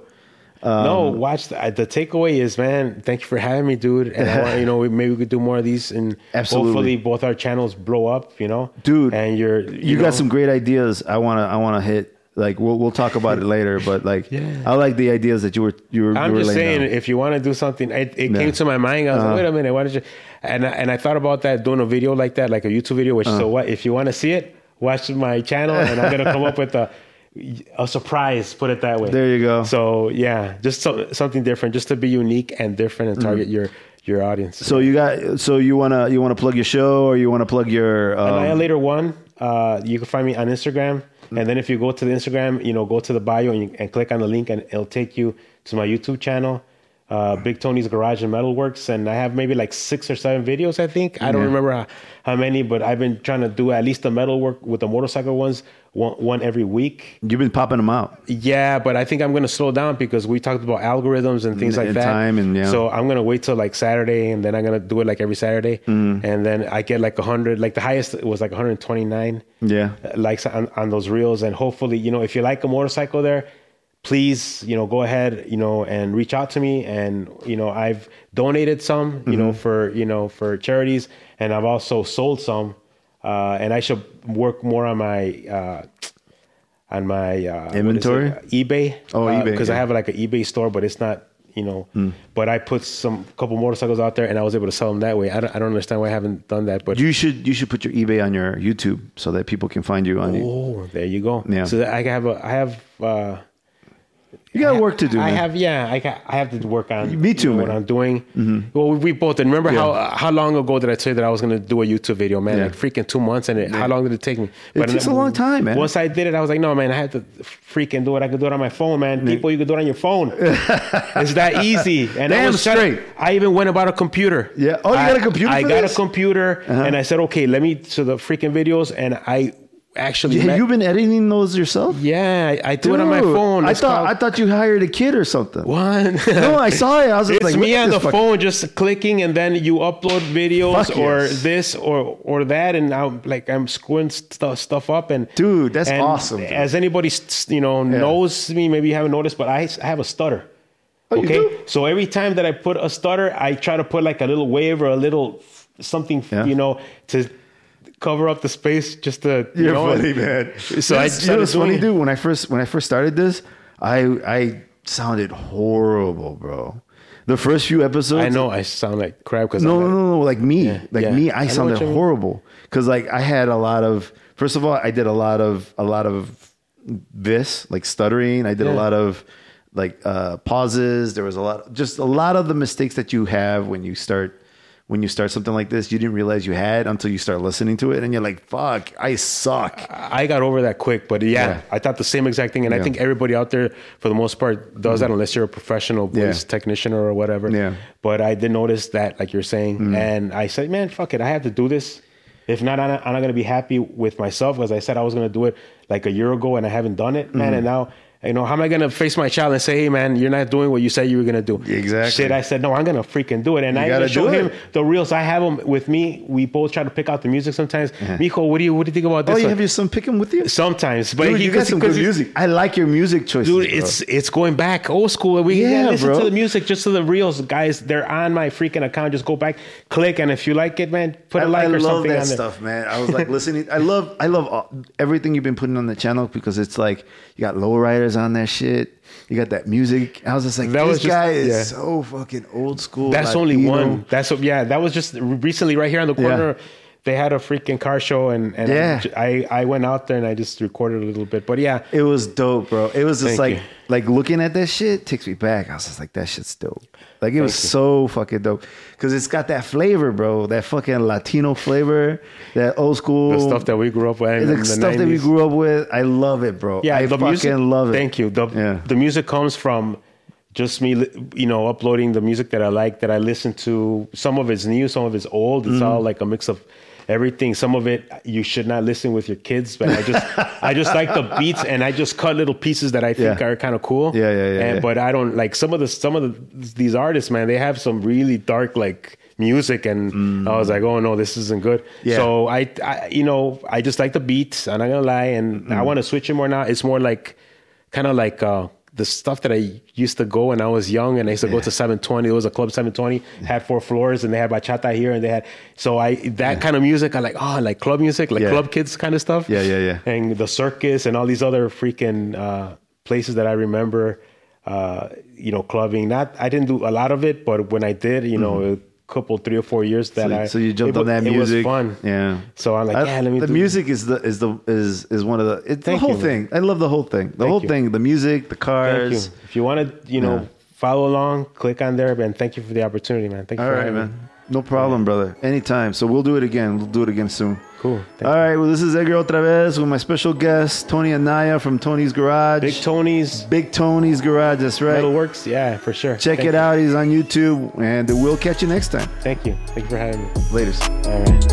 no, watch the, the takeaway is, man. Thank you for having me, dude. And I want, you know, maybe we could do more of these, and Absolutely. hopefully both our channels blow up. You know, Dude, And you're You, know, got some great ideas. I wanna. I wanna hit. Like we'll we'll talk about it [LAUGHS] later, but like yeah. I like the ideas that you were you were. I'm you were just saying, down. if you want to do something, it, it Yeah. came to my mind. I was Uh-huh. like, wait a minute, why did you? And I- and I thought about that doing a video like that, like a YouTube video. Which Uh-huh. so what? If you want to see it, watch my channel, and I'm gonna come up with a a surprise. Put it that way. There you go. So yeah, just so, something different, just to be unique and different and target your your audience. Mm-hmm. So you got. So you wanna you wanna plug your show or you wanna plug your. Um, Annihilator One. Uh, you can find me on Instagram, and then if you go to the Instagram, you know, go to the bio and, you, and click on the link, and it'll take you to my YouTube channel, uh, Big Tony's Garage and Metalworks, and I have maybe like six or seven videos. I think I don't Yeah. remember how, how many, but I've been trying to do at least the metalwork with the motorcycle ones, one, one every week. You've been popping them out. Yeah, but I think I'm gonna slow down because we talked about algorithms and things like And that. time and, yeah. So I'm gonna wait till like Saturday, and then I'm gonna do it like every Saturday, Mm-hmm. and then I get like 100. Like the highest was like 129 Yeah. likes on, on those reels, and hopefully, you know, if you like a motorcycle there. Please, you know, go ahead, you know, and reach out to me. And you know, I've donated some, you know, for you know for charities, and I've also sold some. Uh, and I should work more on my uh, on my uh, what is it? Inventory? eBay. Oh, eBay, because I have like an eBay store, but it's not you know. But I put some couple motorcycles out there, and I was able to sell them that way. I don't, I don't understand why I haven't done that, but You should you should put your eBay on your YouTube so that people can find you on. You, oh, there you go. Yeah. So that I have a I have. Uh, you got work to do. I man. have, yeah, I got, I have to work on. Me too, you know, man. What I'm doing. Well, we, we both did. Remember how how long ago did I say that I was going to do a YouTube video, man? Yeah. Like freaking two months, and it, how long did it take me? It takes a long time, man. Once I did it, I was like, no, man, I had to freaking do it. I could do it on my phone, man. People, you could do it on your phone. [LAUGHS] it's that easy. And I Damn was trying- straight. I even went about a computer. Yeah. Oh, you I- got a computer I for got this? Uh-huh. a computer, and I said, okay, let me to the freaking videos, and I actually Yeah, met- you've been editing those yourself? yeah, I, I do it on my phone. I thought called- I thought you hired a kid or something. what? [LAUGHS] No, I saw it. I was just It's like, me on the this fuck- phone just clicking and then you upload videos Fuck or yes. this or or that and I'm like I'm screwing stuff stuff up and Dude, that's and awesome, dude. As anybody you know knows me, maybe you haven't noticed, but I, I have a stutter. Oh, you okay, do? so every time that I put a stutter, I try to put like a little wave or a little something, Yeah. you know, to cover up the space just to you You're know. funny, man. So I you know what's doing funny, dude? When I first when I first started this, I I sounded horrible, bro. The first few episodes, I know I sound like crap because No, no, no, no. Like me, like yeah. me, I I sounded what you mean. horrible because like I had a lot of. First of all, I did a lot of a lot of this, like stuttering. I did a lot of like uh, pauses. There was a lot, just a lot of the mistakes that you have when you start when you start something like this. You didn't realize you had until you start listening to it, and you're like, "Fuck, I suck." I got over that quick, but yeah, Yeah. I thought the same exact thing, and I think everybody out there, for the most part, does that mm-hmm. unless you're a professional voice Yeah. technician or whatever. Yeah. But I did notice that, like you're saying, mm-hmm. and I said, "Man, fuck it, I have to do this. If not, I'm not, I'm not gonna be happy with myself because I said I was gonna do it like a year ago, and I haven't done it, man. Mm-hmm. And now." You know, how am I gonna face my child and say, "Hey, man, you're not doing what you said you were gonna do"? Exactly. Shit, I said, "No, I'm gonna freaking do it." And You I gotta do him the reels. I have them with me. We both try to pick out the music sometimes. Uh-huh. Mijo, what do you what do you think about oh, this? Oh, you one? have your son pick him with you. Sometimes, but Dude, he, you got some good music. I like your music choices, Dude, bro. it's it's going back old school. We Yeah, yeah, listen bro. to the music, just to the reels, guys. They're on my freaking account. Just go back, click, and if you like it, man, put a I, like I or love something that on there. stuff, man. I was like listening. I love, I love all, everything you've been putting on the channel because it's like you got lowriders on that shit. You got that music. I was just like, That this was just- guy is yeah. so fucking old school. That's only one. That's what, yeah. That was just recently right here on the corner. They had a freaking car show, and, and Yeah. I I went out there and I just recorded a little bit. But yeah, It was dope, bro. It was just Thank like, you. like looking at that shit takes me back. I was just like, that shit's dope. Like it was you. so fucking dope because it's got that flavor, bro. That fucking Latino flavor, that old school the stuff that we grew up with, the stuff that we grew up with. I love it, bro. Yeah, I the fucking music, love it. Thank you. The Yeah. the music comes from just me, you know, uploading the music that I like, that I listen to. Some of it's new, some of it's old. It's Mm-hmm. all like a mix of everything. Some of it you should not listen with your kids, but I just I just like the beats and I just cut little pieces that I think Yeah. are kind of cool. Yeah, yeah, yeah, And yeah. but I don't like some of the some of the these artists, man. They have some really dark like music, and I was like, oh no, this isn't good. Mm. Yeah. So I, I, you know, I just like the beats. I'm not gonna lie, and Mm. I want to switch it more now. It's more like, kind of like uh, the stuff that I used to go when I was young, and I used to go to 720. It was a club 720, had four floors, and they had bachata here, and they had so I that kind of music. I like, oh, like club music, like Yeah. club kids kind of stuff. Yeah, yeah, yeah. And the circus and all these other freaking uh, places that I remember. Uh, you know, clubbing. Not, I didn't do a lot of it, but when I did, you know, a couple, three or four years that. So, I so you jumped it on that it was fun. Yeah. So I'm like, I- yeah, let me the do music is the is the is is one of the it's the whole you, man. thing. I love the whole thing. The whole you. thing. The music, the Thank you. cars. If you want to, you know, Yeah. follow along, click on there, and thank you for the opportunity, man. Thank you All for right, having man. me. No problem, brother. Anytime. So we'll do it again. We'll do it again soon. Cool. Thank All right. Well, this is Edgar OtraVez with my special guest Tony Anaya from Tony's Garage. Big Tony's Big Tony's Garage. That's right. Metal Works, yeah, for sure. Check Thank it you. out. He's on YouTube, and we'll catch you next time. Thank you. Thank you for having me. Later. All right.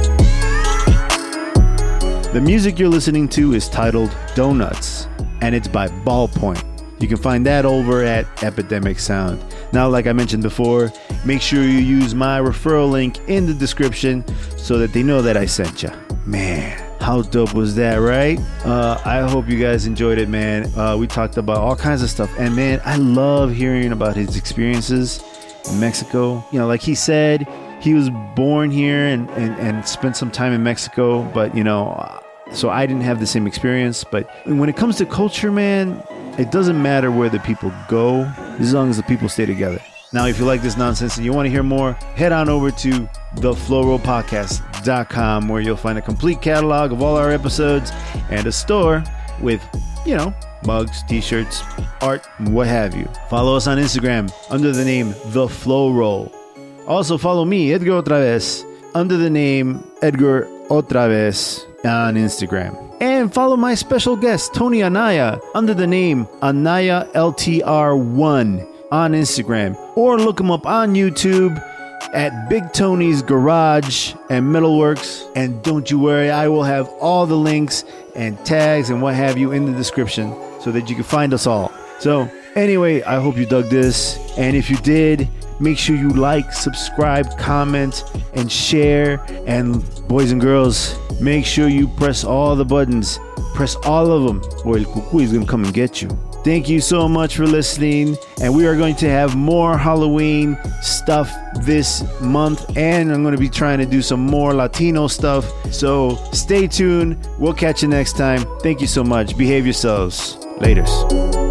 The music you're listening to is titled Donuts, and it's by Ballpoint. You can find that over at Epidemic Sound. Now, like I mentioned before, make sure you use my referral link in the description so that they know that I sent you. Man, how dope was that, right? Uh, I hope you guys enjoyed it, man. Uh, we talked about all kinds of stuff, and man, I love hearing about his experiences in Mexico. You know, like he said, he was born here and, and, and spent some time in Mexico, but you know, so I didn't have the same experience. But when it comes to culture, man, it doesn't matter where the people go as long as the people stay together. Now, if you like this nonsense and you want to hear more, head on over to theflowrollpodcast.com where you'll find a complete catalog of all our episodes and a store with, you know, mugs, t-shirts, art, what have you. Follow us on Instagram under the name The Flow Roll. Also follow me, Edgar OtraVez, under the name Edgar OtraVez on Instagram. And follow my special guest, Tony Anaya, under the name Anaya LTR1 on Instagram. Or look him up on YouTube at Big Tony's Garage and Metalworks. And don't you worry, I will have all the links and tags and what have you in the description so that you can find us all. So, anyway, I hope you dug this. And if you did, make sure you like, subscribe, comment, and share. And boys and girls, make sure you press all the buttons. Press all of them, or El Cucuy is going to come and get you. Thank you so much for listening. And we are going to have more Halloween stuff this month. And I'm going to be trying to do some more Latino stuff. So stay tuned. We'll catch you next time. Thank you so much. Behave yourselves. Laters.